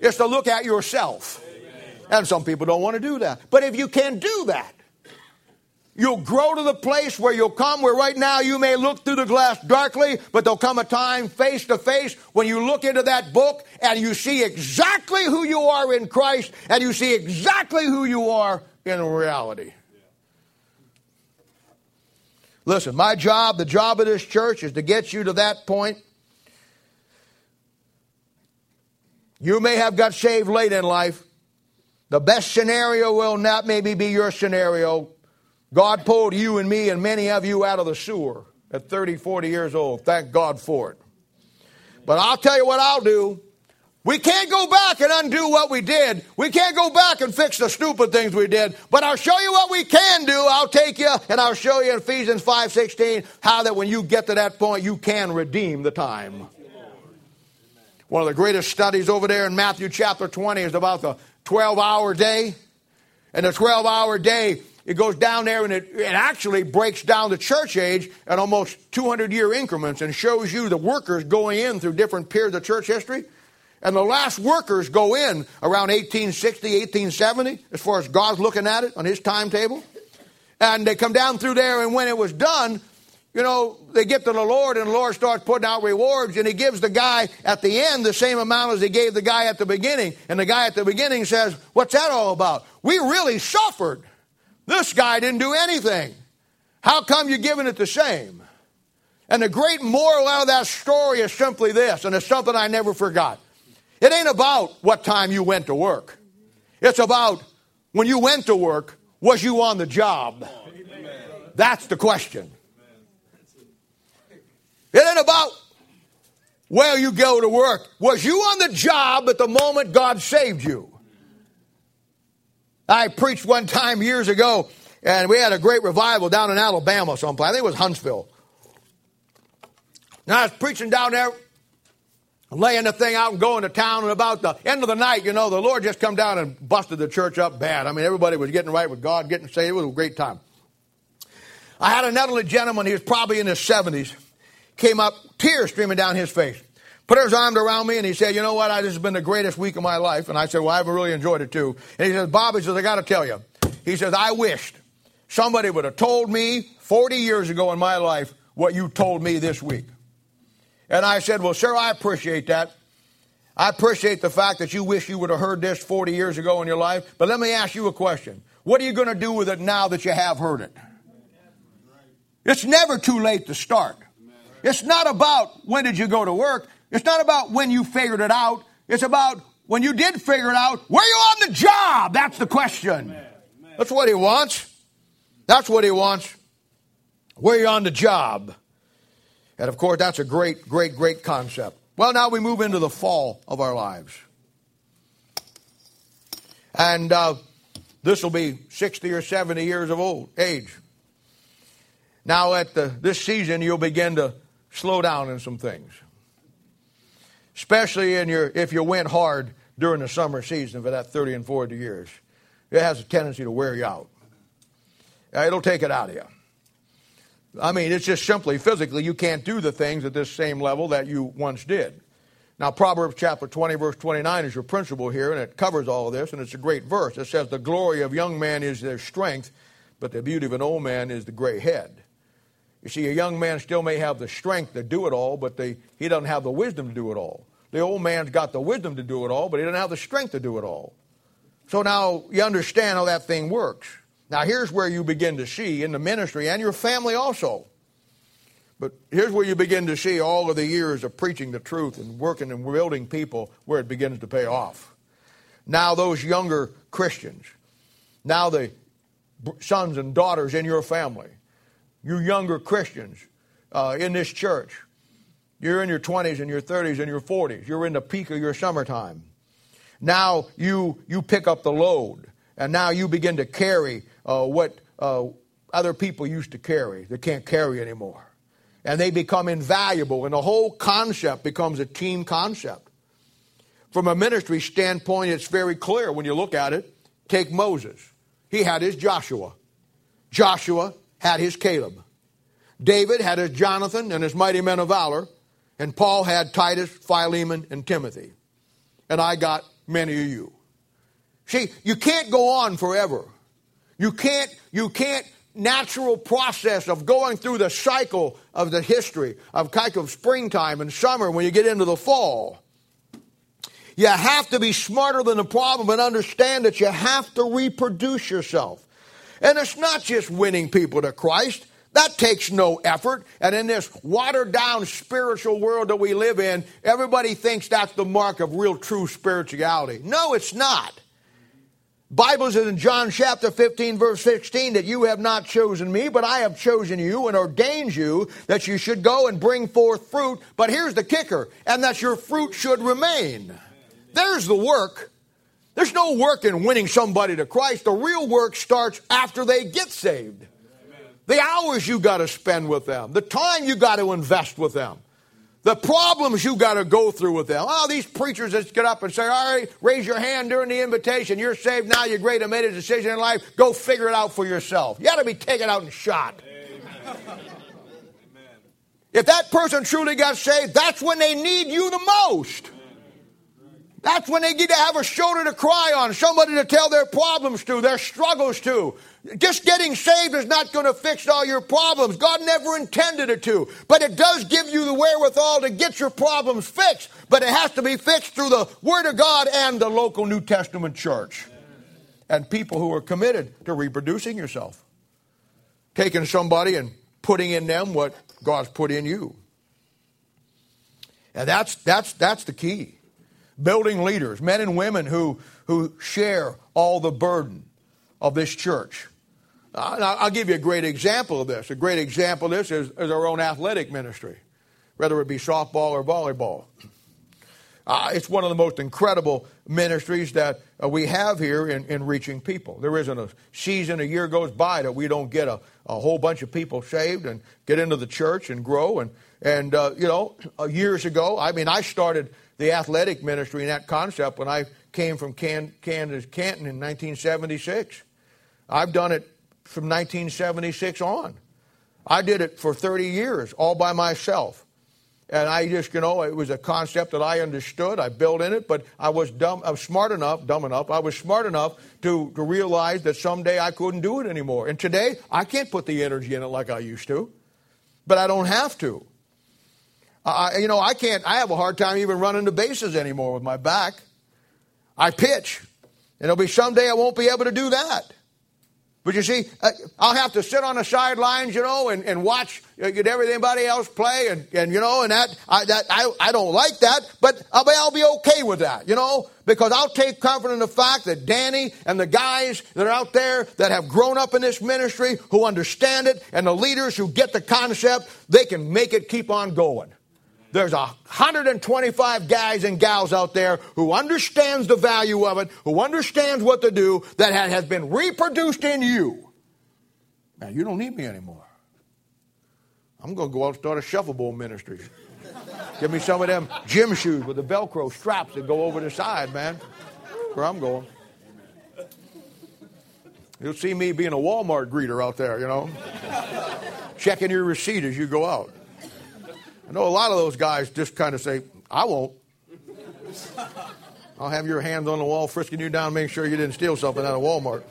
It's to look at yourself. And some people don't want to do that. But if you can do that, You'll grow to the place where you'll come where right now you may look through the glass darkly, but there'll come a time face to face when you look into that book and you see exactly who you are in Christ and you see exactly who you are in reality. Listen, my job, the job of this church is to get you to that point. You may have got saved late in life. The best scenario will not maybe be your scenario. God pulled you and me and many of you out of the sewer at 30, 40 years old. Thank God for it. But I'll tell you what I'll do. We can't go back and undo what we did. We can't go back and fix the stupid things we did. But I'll show you what we can do. I'll take you and I'll show you in Ephesians 5:16 how that when you get to that point you can redeem the time. One of the greatest studies over there in Matthew chapter 20 is about the 12-hour day. And the 12-hour day it goes down there and it, it actually breaks down the church age at almost 200 year increments and shows you the workers going in through different periods of church history. And the last workers go in around 1860, 1870, as far as God's looking at it on his timetable. And they come down through there, and when it was done, you know, they get to the Lord, and the Lord starts putting out rewards, and He gives the guy at the end the same amount as He gave the guy at the beginning. And the guy at the beginning says, What's that all about? We really suffered. This guy didn't do anything. How come you're giving it the same? And the great moral out of that story is simply this, and it's something I never forgot. It ain't about what time you went to work. It's about when you went to work, was you on the job? That's the question. It ain't about where you go to work. Was you on the job at the moment God saved you? I preached one time years ago, and we had a great revival down in Alabama someplace. I think it was Huntsville. Now I was preaching down there, laying the thing out and going to town, and about the end of the night, you know, the Lord just come down and busted the church up bad. I mean, everybody was getting right with God, getting saved. It was a great time. I had an elderly gentleman, he was probably in his 70s, came up, tears streaming down his face. Put his arms around me and he said, You know what? This has been the greatest week of my life. And I said, Well, I've really enjoyed it too. And he says, Bob, he says, I got to tell you. He says, I wished somebody would have told me 40 years ago in my life what you told me this week. And I said, Well, sir, I appreciate that. I appreciate the fact that you wish you would have heard this 40 years ago in your life. But let me ask you a question. What are you going to do with it now that you have heard it? It's never too late to start. It's not about when did you go to work. It's not about when you figured it out. It's about when you did figure it out, were you on the job? That's the question. That's what he wants. That's what he wants. Were you on the job? And of course, that's a great, great, great concept. Well, now we move into the fall of our lives. And uh, this will be 60 or 70 years of old age. Now, at the, this season, you'll begin to slow down in some things especially in your if you went hard during the summer season for that 30 and 40 years. It has a tendency to wear you out. Uh, it'll take it out of you. I mean, it's just simply physically you can't do the things at this same level that you once did. Now, Proverbs chapter 20, verse 29 is your principle here, and it covers all of this, and it's a great verse. It says, The glory of young man is their strength, but the beauty of an old man is the gray head. You see, a young man still may have the strength to do it all, but he doesn't have the wisdom to do it all. The old man's got the wisdom to do it all, but he doesn't have the strength to do it all. So now you understand how that thing works. Now, here's where you begin to see in the ministry and your family also. But here's where you begin to see all of the years of preaching the truth and working and building people where it begins to pay off. Now, those younger Christians, now the sons and daughters in your family, you younger Christians uh, in this church. You're in your 20s and your 30s and your 40s. You're in the peak of your summertime. Now you, you pick up the load, and now you begin to carry uh, what uh, other people used to carry. They can't carry anymore. And they become invaluable, and the whole concept becomes a team concept. From a ministry standpoint, it's very clear when you look at it. Take Moses. He had his Joshua. Joshua had his Caleb. David had his Jonathan and his mighty men of valor. And Paul had Titus, Philemon, and Timothy. And I got many of you. See, you can't go on forever. You can't, you can't natural process of going through the cycle of the history of kind of springtime and summer when you get into the fall. You have to be smarter than the problem and understand that you have to reproduce yourself. And it's not just winning people to Christ. That takes no effort. And in this watered down spiritual world that we live in, everybody thinks that's the mark of real true spirituality. No, it's not. Bible says in John chapter 15, verse 16, that you have not chosen me, but I have chosen you and ordained you that you should go and bring forth fruit. But here's the kicker, and that your fruit should remain. There's the work. There's no work in winning somebody to Christ. The real work starts after they get saved. The hours you got to spend with them, the time you got to invest with them, the problems you got to go through with them. Oh, these preachers just get up and say, all right, raise your hand during the invitation. You're saved now. You're great. I made a decision in life. Go figure it out for yourself. You got to be taken out and shot. Amen. If that person truly got saved, that's when they need you the most. That's when they need to have a shoulder to cry on, somebody to tell their problems to, their struggles to. Just getting saved is not going to fix all your problems. God never intended it to. But it does give you the wherewithal to get your problems fixed. But it has to be fixed through the Word of God and the local New Testament church. And people who are committed to reproducing yourself. Taking somebody and putting in them what God's put in you. And that's, that's, that's the key building leaders, men and women who, who share all the burden of this church. Uh, I'll give you a great example of this. A great example of this is, is our own athletic ministry. whether it be softball or volleyball. Uh, it's one of the most incredible ministries that uh, we have here in, in reaching people. There isn't a season, a year goes by that we don't get a, a whole bunch of people saved and get into the church and grow. And, and uh, you know, uh, years ago, I mean, I started the athletic ministry and that concept when I came from Can- Kansas, Canton in 1976. I've done it from 1976 on. I did it for 30 years all by myself. And I just, you know, it was a concept that I understood. I built in it, but I was dumb. I was smart enough, dumb enough. I was smart enough to, to realize that someday I couldn't do it anymore. And today, I can't put the energy in it like I used to, but I don't have to. I, you know, I can't. I have a hard time even running the bases anymore with my back. I pitch, and there'll be someday I won't be able to do that. But you see, uh, I'll have to sit on the sidelines, you know, and, and watch uh, everybody else play, and, and you know, and that I that I, I don't like that, but I'll be, I'll be okay with that, you know, because I'll take comfort in the fact that Danny and the guys that are out there that have grown up in this ministry, who understand it, and the leaders who get the concept, they can make it keep on going. There's 125 guys and gals out there who understands the value of it, who understands what to do, that has been reproduced in you. Now, you don't need me anymore. I'm going to go out and start a shuffleboard ministry. Give me some of them gym shoes with the Velcro straps that go over the side, man. Where I'm going. You'll see me being a Walmart greeter out there, you know, checking your receipt as you go out. I know a lot of those guys just kind of say, I won't. I'll have your hands on the wall frisking you down, making sure you didn't steal something out of Walmart.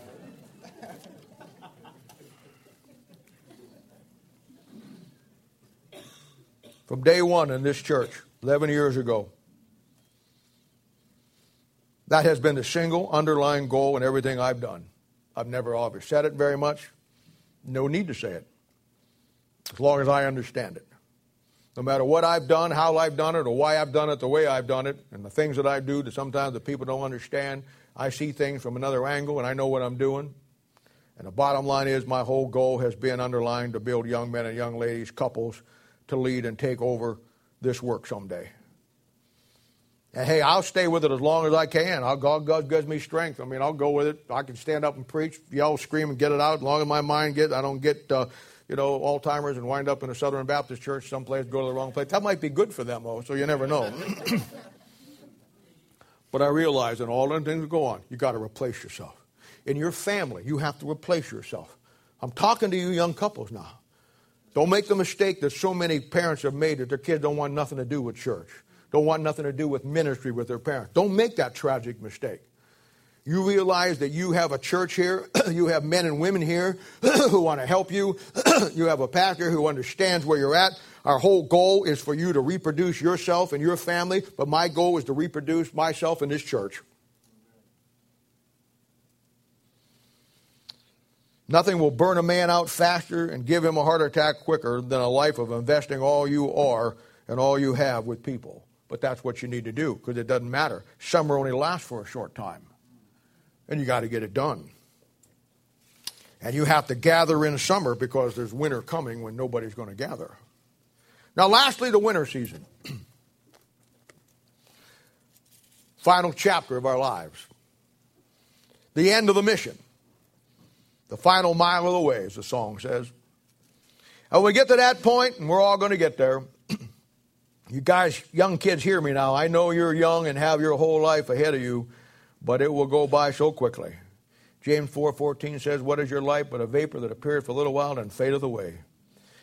From day one in this church, 11 years ago, that has been the single underlying goal in everything I've done. I've never ever said it very much. No need to say it, as long as I understand it. No matter what I've done, how I've done it, or why I've done it the way I've done it, and the things that I do that sometimes the people don't understand, I see things from another angle and I know what I'm doing. And the bottom line is, my whole goal has been underlined to build young men and young ladies, couples, to lead and take over this work someday. And hey, I'll stay with it as long as I can. God, God gives me strength. I mean, I'll go with it. I can stand up and preach, yell, scream, and get it out. As long as my mind gets, I don't get. Uh, you know, Alzheimer's and wind up in a Southern Baptist church someplace, go to the wrong place. That might be good for them, though, so you never know. but I realize in all the things that go on, you got to replace yourself. In your family, you have to replace yourself. I'm talking to you young couples now. Don't make the mistake that so many parents have made that their kids don't want nothing to do with church, don't want nothing to do with ministry with their parents. Don't make that tragic mistake. You realize that you have a church here, you have men and women here who want to help you, you have a pastor who understands where you're at. Our whole goal is for you to reproduce yourself and your family, but my goal is to reproduce myself in this church. Nothing will burn a man out faster and give him a heart attack quicker than a life of investing all you are and all you have with people. But that's what you need to do because it doesn't matter. Summer only lasts for a short time and you got to get it done. And you have to gather in summer because there's winter coming when nobody's going to gather. Now, lastly, the winter season. Final chapter of our lives. The end of the mission. The final mile of the way, as the song says. And we get to that point, and we're all going to get there. you guys, young kids, hear me now. I know you're young and have your whole life ahead of you but it will go by so quickly. James 4:14 says, "What is your life but a vapor that appears for a little while and fadeth away?"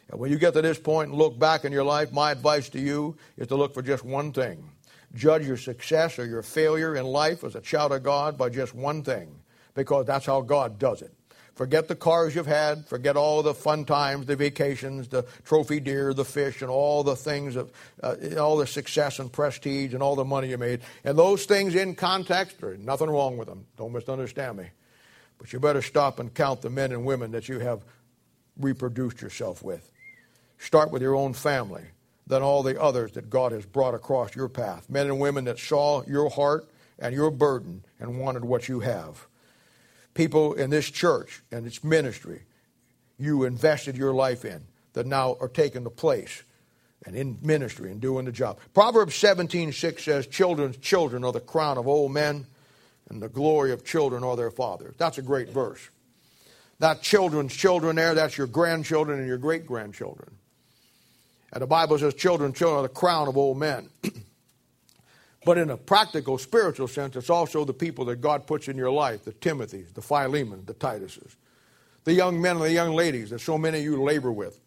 And when you get to this point and look back in your life, my advice to you is to look for just one thing. Judge your success or your failure in life as a child of God by just one thing, because that's how God does it. Forget the cars you've had. Forget all the fun times, the vacations, the trophy deer, the fish, and all the things of uh, all the success and prestige and all the money you made. And those things in context, there's nothing wrong with them. Don't misunderstand me. But you better stop and count the men and women that you have reproduced yourself with. Start with your own family, then all the others that God has brought across your path. Men and women that saw your heart and your burden and wanted what you have people in this church and its ministry you invested your life in that now are taking the place and in ministry and doing the job. Proverbs 17 6 says, Children's children are the crown of old men, and the glory of children are their fathers. That's a great verse. That children's children there, that's your grandchildren and your great grandchildren. And the Bible says, Children, children are the crown of old men. but in a practical, spiritual sense, it's also the people that God puts in your life the Timothys, the Philemon, the Tituses, the young men and the young ladies that so many of you labor with.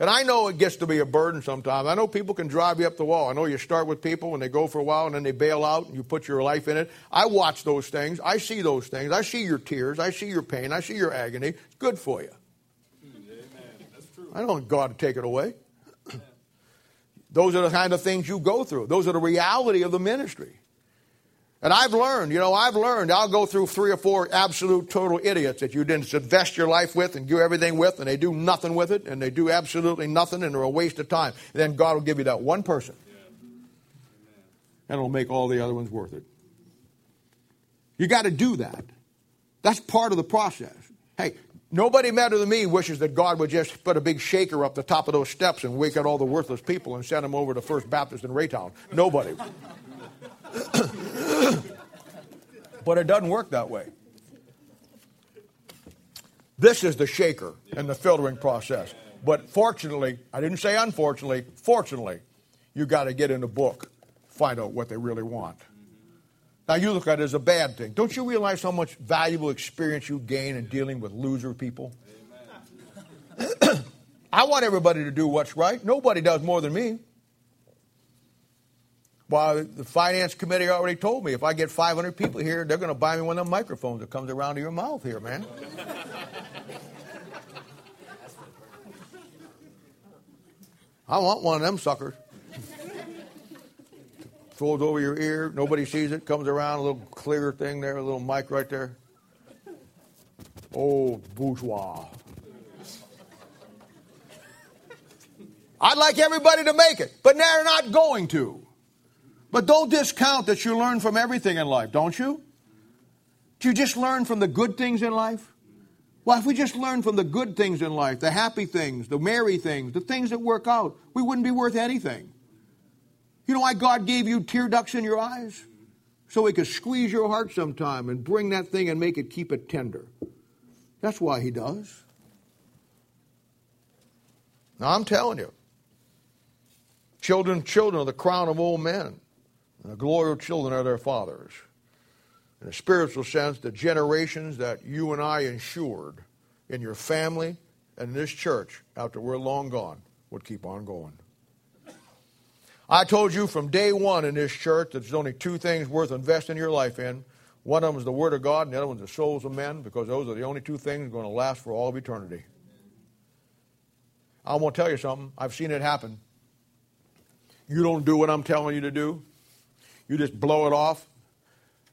And I know it gets to be a burden sometimes. I know people can drive you up the wall. I know you start with people and they go for a while and then they bail out and you put your life in it. I watch those things. I see those things. I see your tears. I see your pain. I see your agony. It's good for you. Amen. That's true. I don't want God to take it away. Those are the kind of things you go through. Those are the reality of the ministry. And I've learned, you know, I've learned, I'll go through three or four absolute total idiots that you didn't invest your life with and do everything with, and they do nothing with it, and they do absolutely nothing, and they're a waste of time. And then God will give you that one person, and it'll make all the other ones worth it. You got to do that. That's part of the process. Hey, nobody better than me wishes that God would just put a big shaker up the top of those steps and wake up all the worthless people and send them over to First Baptist in Raytown. Nobody. but it doesn't work that way. This is the shaker and the filtering process. But fortunately, I didn't say unfortunately, fortunately, you got to get in the book, find out what they really want. Now, you look at it as a bad thing. Don't you realize how much valuable experience you gain in dealing with loser people? I want everybody to do what's right. Nobody does more than me. Well, the finance committee already told me if I get 500 people here, they're going to buy me one of them microphones that comes around to your mouth here, man. I want one of them suckers. Folds over your ear, nobody sees it, comes around, a little clear thing there, a little mic right there. Oh, bourgeois. I'd like everybody to make it, but they're not going to. But don't discount that you learn from everything in life, don't you? Do you just learn from the good things in life? Well, if we just learn from the good things in life, the happy things, the merry things, the things that work out, we wouldn't be worth anything. You know why God gave you tear ducts in your eyes? So He could squeeze your heart sometime and bring that thing and make it keep it tender. That's why He does. Now, I'm telling you, children, children are the crown of old men. And the glory of children are their fathers. In a spiritual sense, the generations that you and I ensured in your family and in this church after we're long gone would keep on going. I told you from day one in this church that there's only two things worth investing your life in. One of them is the Word of God, and the other one is the souls of men, because those are the only two things going to last for all of eternity. I want to tell you something. I've seen it happen. You don't do what I'm telling you to do, you just blow it off.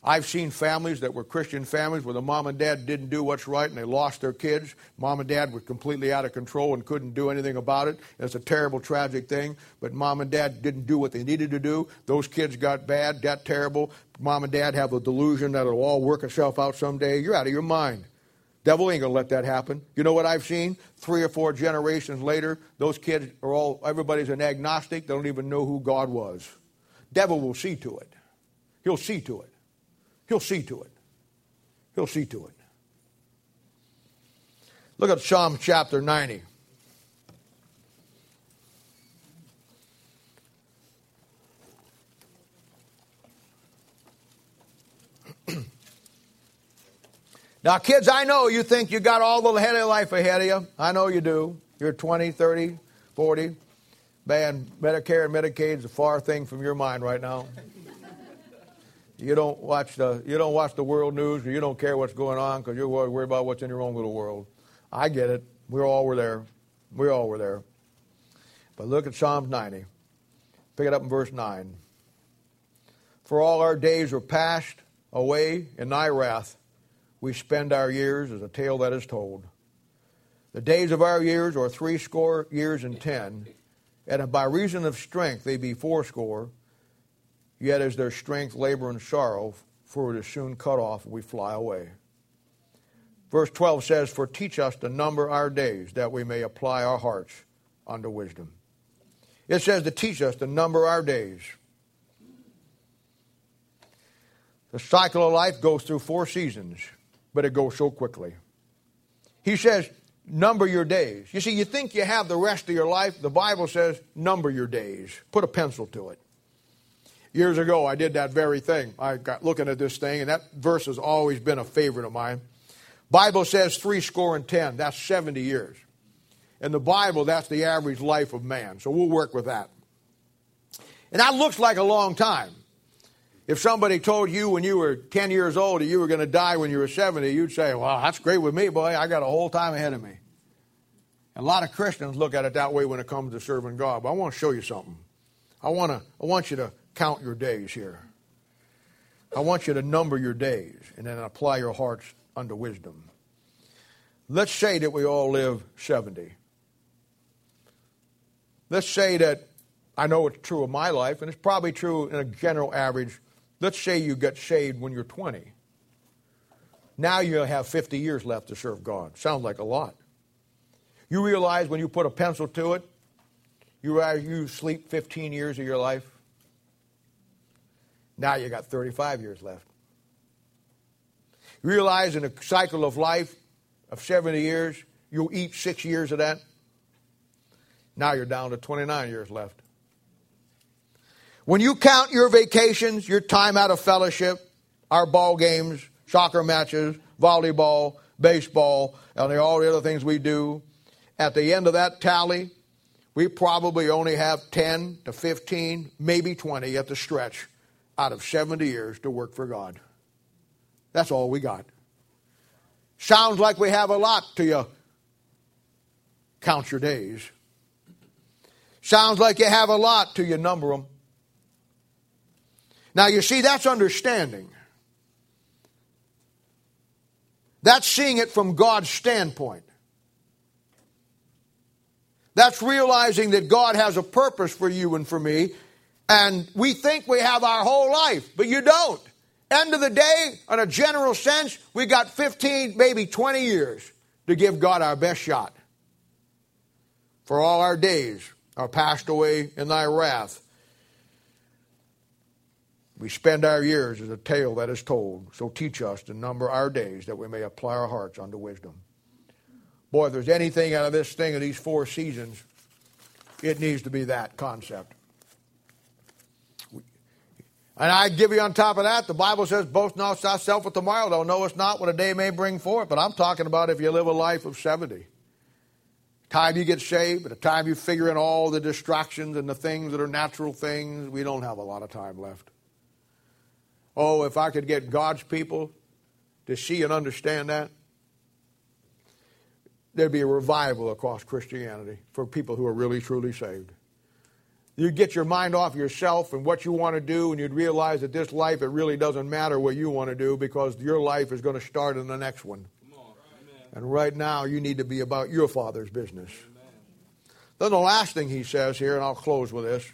I've seen families that were Christian families where the mom and dad didn't do what's right and they lost their kids. Mom and dad were completely out of control and couldn't do anything about it. It's a terrible, tragic thing. But mom and dad didn't do what they needed to do. Those kids got bad, got terrible. Mom and dad have a delusion that it'll all work itself out someday. You're out of your mind. Devil ain't gonna let that happen. You know what I've seen? Three or four generations later, those kids are all everybody's an agnostic. They don't even know who God was. Devil will see to it. He'll see to it. He'll see to it. He'll see to it. Look at Psalm chapter 90. now, kids, I know you think you got all the head of life ahead of you. I know you do. You're 20, 30, 40. Man, Medicare and Medicaid is a far thing from your mind right now. You don't watch the you don't watch the world news, or you don't care what's going on because you're worried about what's in your own little world. I get it. We all were there. We all were there. But look at Psalms 90. Pick it up in verse 9. For all our days are passed away in thy wrath. We spend our years as a tale that is told. The days of our years are threescore years and ten and by reason of strength they be fourscore, yet is their strength labor and sorrow, for it is soon cut off, we fly away. Verse 12 says, For teach us to number our days, that we may apply our hearts unto wisdom. It says to teach us to number our days. The cycle of life goes through four seasons, but it goes so quickly. He says, number your days. You see, you think you have the rest of your life. The Bible says, number your days. Put a pencil to it. Years ago, I did that very thing. I got looking at this thing, and that verse has always been a favorite of mine. Bible says three score and ten. That's 70 years. In the Bible, that's the average life of man. So we'll work with that. And that looks like a long time. If somebody told you when you were 10 years old that you were going to die when you were 70, you'd say, well, that's great with me, boy. I got a whole time ahead of me. And a lot of Christians look at it that way when it comes to serving God. But I want to show you something. I, want to, I want you to count your days here. I want you to number your days and then apply your hearts unto wisdom. Let's say that we all live 70. Let's say that I know it's true of my life, and it's probably true in a general average. Let's say you get saved when you're 20. Now you have 50 years left to serve God. Sounds like a lot. You realize when you put a pencil to it, you you sleep 15 years of your life. Now you got 35 years left. Realize in a cycle of life of 70 years, you'll eat six years of that. Now you're down to 29 years left. When you count your vacations, your time out of fellowship, our ball games, soccer matches, volleyball, baseball, and all the other things we do, at the end of that tally, we probably only have 10 to 15, maybe 20 at the stretch out of 70 years to work for God. That's all we got. Sounds like we have a lot to you. Count your days. Sounds like you have a lot to you number them. Now, you see, that's understanding. That's seeing it from God's standpoint. That's realizing that God has a purpose for you and for me, and we think we have our whole life, but you don't. End of the day, in a general sense, we got 15, maybe 20 years to give God our best shot. For all our days are passed away in thy wrath. We spend our years as a tale that is told. So teach us to number our days that we may apply our hearts unto wisdom. Boy, if there's anything out of this thing of these four seasons, it needs to be that concept. And I give you on top of that, the Bible says, boast not thyself with tomorrow, thou knowest not what a day may bring forth. But I'm talking about if you live a life of 70. Time you get saved, the time you figure in all the distractions and the things that are natural things, we don't have a lot of time left. Oh, if I could get God's people to see and understand that, there'd be a revival across Christianity for people who are really, truly saved. You'd get your mind off yourself and what you want to do, and you'd realize that this life, it really doesn't matter what you want to do because your life is going to start in the next one. And right now, you need to be about your Father's business. Then the last thing he says here, and I'll close with this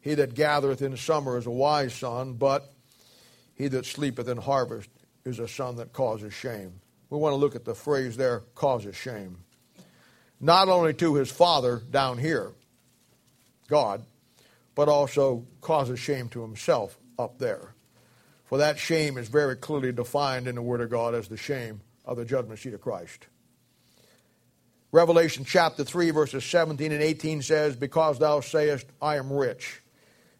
He that gathereth in summer is a wise son, but he that sleepeth in harvest is a son that causes shame. We want to look at the phrase there, causes shame. Not only to his father down here, God, but also causes shame to himself up there. For that shame is very clearly defined in the Word of God as the shame of the judgment seat of Christ. Revelation chapter 3, verses 17 and 18 says, Because thou sayest, I am rich,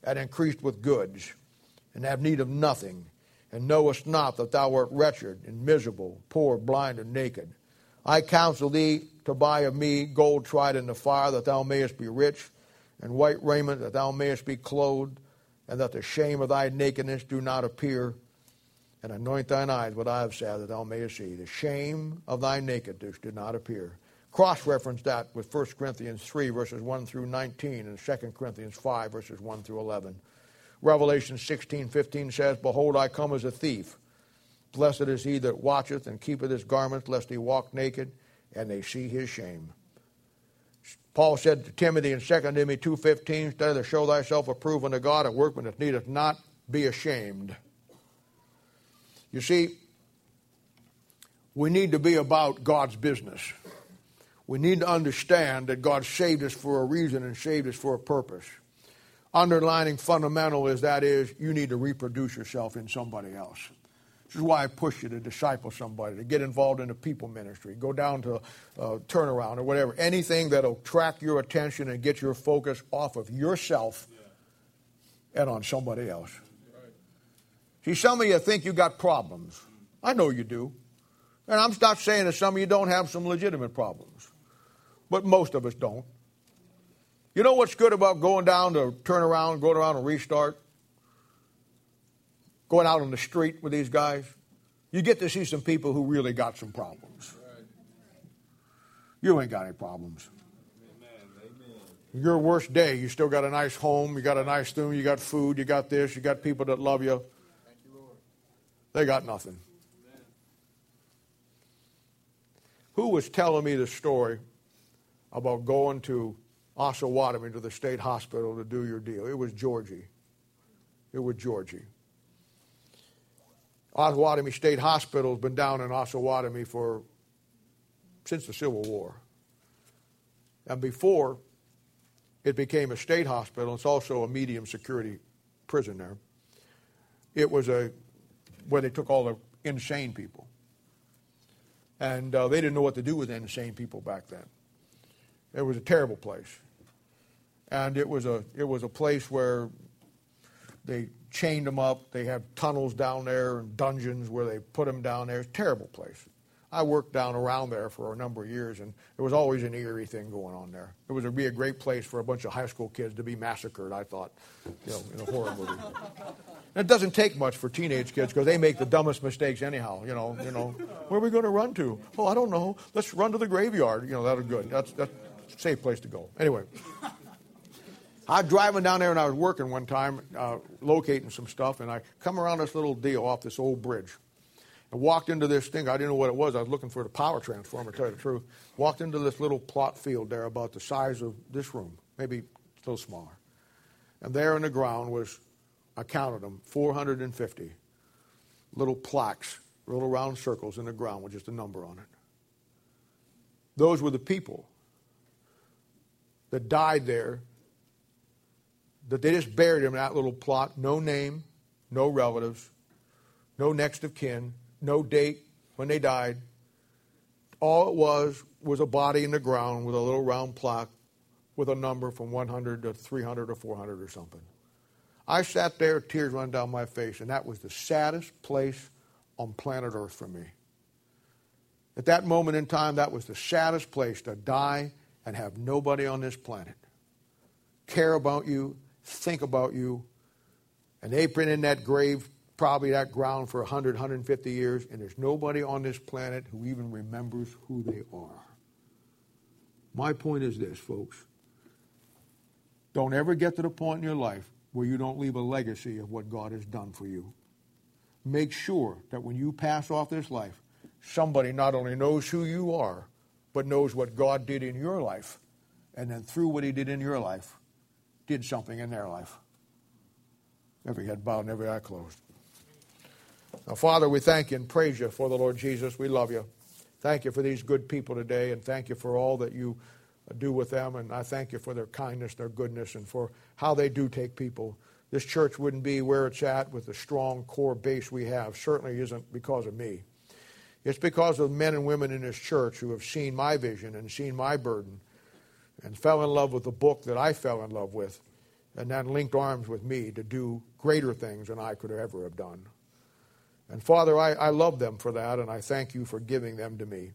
and increased with goods, and have need of nothing, and knowest not that thou art wretched and miserable, poor, blind, and naked. I counsel thee to buy of me gold tried in the fire, that thou mayest be rich, and white raiment, that thou mayest be clothed, and that the shame of thy nakedness do not appear. And anoint thine eyes with eye of salve, that thou mayest see. The shame of thy nakedness do not appear. Cross reference that with 1 Corinthians 3, verses 1 through 19, and 2 Corinthians 5, verses 1 through 11. Revelation 16, 15 says, Behold, I come as a thief. Blessed is he that watcheth and keepeth his garments, lest he walk naked, and they see his shame. Paul said to Timothy in 2 Timothy 2.15, Study to show thyself approved unto God, a workman that needeth not be ashamed. You see, we need to be about God's business. we need to understand that God saved us for a reason and saved us for a purpose. Underlining fundamental is that is you need to reproduce yourself in somebody else. This is why I push you to disciple somebody, to get involved in a people ministry, go down to uh, turnaround or whatever. Anything that'll attract your attention and get your focus off of yourself yeah. and on somebody else. Right. See, some of you think you got problems. I know you do. And I'm not saying that some of you don't have some legitimate problems, but most of us don't. You know what's good about going down to turn around, going around and restart? Going out on the street with these guys? You get to see some people who really got some problems. You ain't got any problems. Your worst day, you still got a nice home, you got a nice room, you got food, you got this, you got people that love you. They got nothing. Who was telling me the story about going to Osawatomie to the state hospital to do your deal. It was Georgie. It was Georgie. Osawatomie State Hospital has been down in Osawatomie for since the Civil War. And before it became a state hospital, it's also a medium security prison there. It was a where they took all the insane people. And uh, they didn't know what to do with insane people back then. It was a terrible place and it was a it was a place where they chained them up. They have tunnels down there and dungeons where they put them down there. It's terrible place. I worked down around there for a number of years, and there was always an eerie thing going on there. It would be a great place for a bunch of high school kids to be massacred. I thought, you know, in a horror movie. And it doesn't take much for teenage kids because they make the dumbest mistakes anyhow. You know, you know, where are we going to run to? Oh, I don't know. Let's run to the graveyard. You know, that'll good. That's that's a safe place to go. Anyway. I was driving down there and I was working one time, uh, locating some stuff, and I come around this little deal off this old bridge. and walked into this thing. I didn't know what it was. I was looking for the power transformer, to tell you the truth. Walked into this little plot field there about the size of this room, maybe a little smaller. And there in the ground was, I counted them, 450 little plaques, little round circles in the ground with just a number on it. Those were the people that died there that they just buried him in that little plot. No name, no relatives, no next of kin, no date when they died. All it was was a body in the ground with a little round plaque with a number from 100 to 300 or 400 or something. I sat there, tears running down my face, and that was the saddest place on planet Earth for me. At that moment in time, that was the saddest place to die and have nobody on this planet care about you, think about you. And they've been in that grave, probably that ground for 100, 150 years, and there's nobody on this planet who even remembers who they are. My point is this, folks. Don't ever get to the point in your life where you don't leave a legacy of what God has done for you. Make sure that when you pass off this life, somebody not only knows who you are, but knows what God did in your life. And then through what He did in your life, did something in their life. Every head bowed and every eye closed. Now, Father, we thank you and praise you for the Lord Jesus. We love you. Thank you for these good people today, and thank you for all that you uh, do with them. And I thank you for their kindness, their goodness, and for how they do take people. This church wouldn't be where it's at with the strong core base we have. Certainly isn't because of me. It's because of men and women in this church who have seen my vision and seen my burden and fell in love with the book that I fell in love with, and then linked arms with me to do greater things than I could ever have done. And Father, I, I love them for that, and I thank you for giving them to me.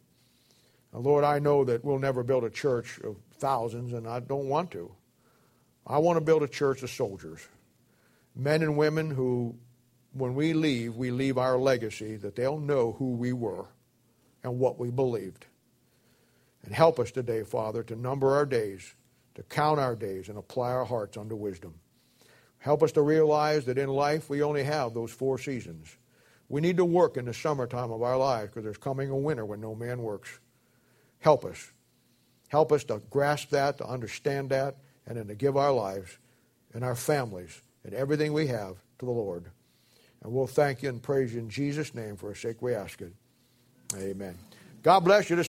And Lord, I know that we'll never build a church of thousands, and I don't want to. I want to build a church of soldiers, men and women who, when we leave, we leave our legacy that they'll know who we were and what we believed. And help us today, Father, to number our days, to count our days, and apply our hearts unto wisdom. Help us to realize that in life we only have those four seasons. We need to work in the summertime of our lives because there's coming a winter when no man works. Help us. Help us to grasp that, to understand that, and then to give our lives and our families and everything we have to the Lord. And we'll thank you and praise you in Jesus' name for a sake we ask it. Amen. God bless you.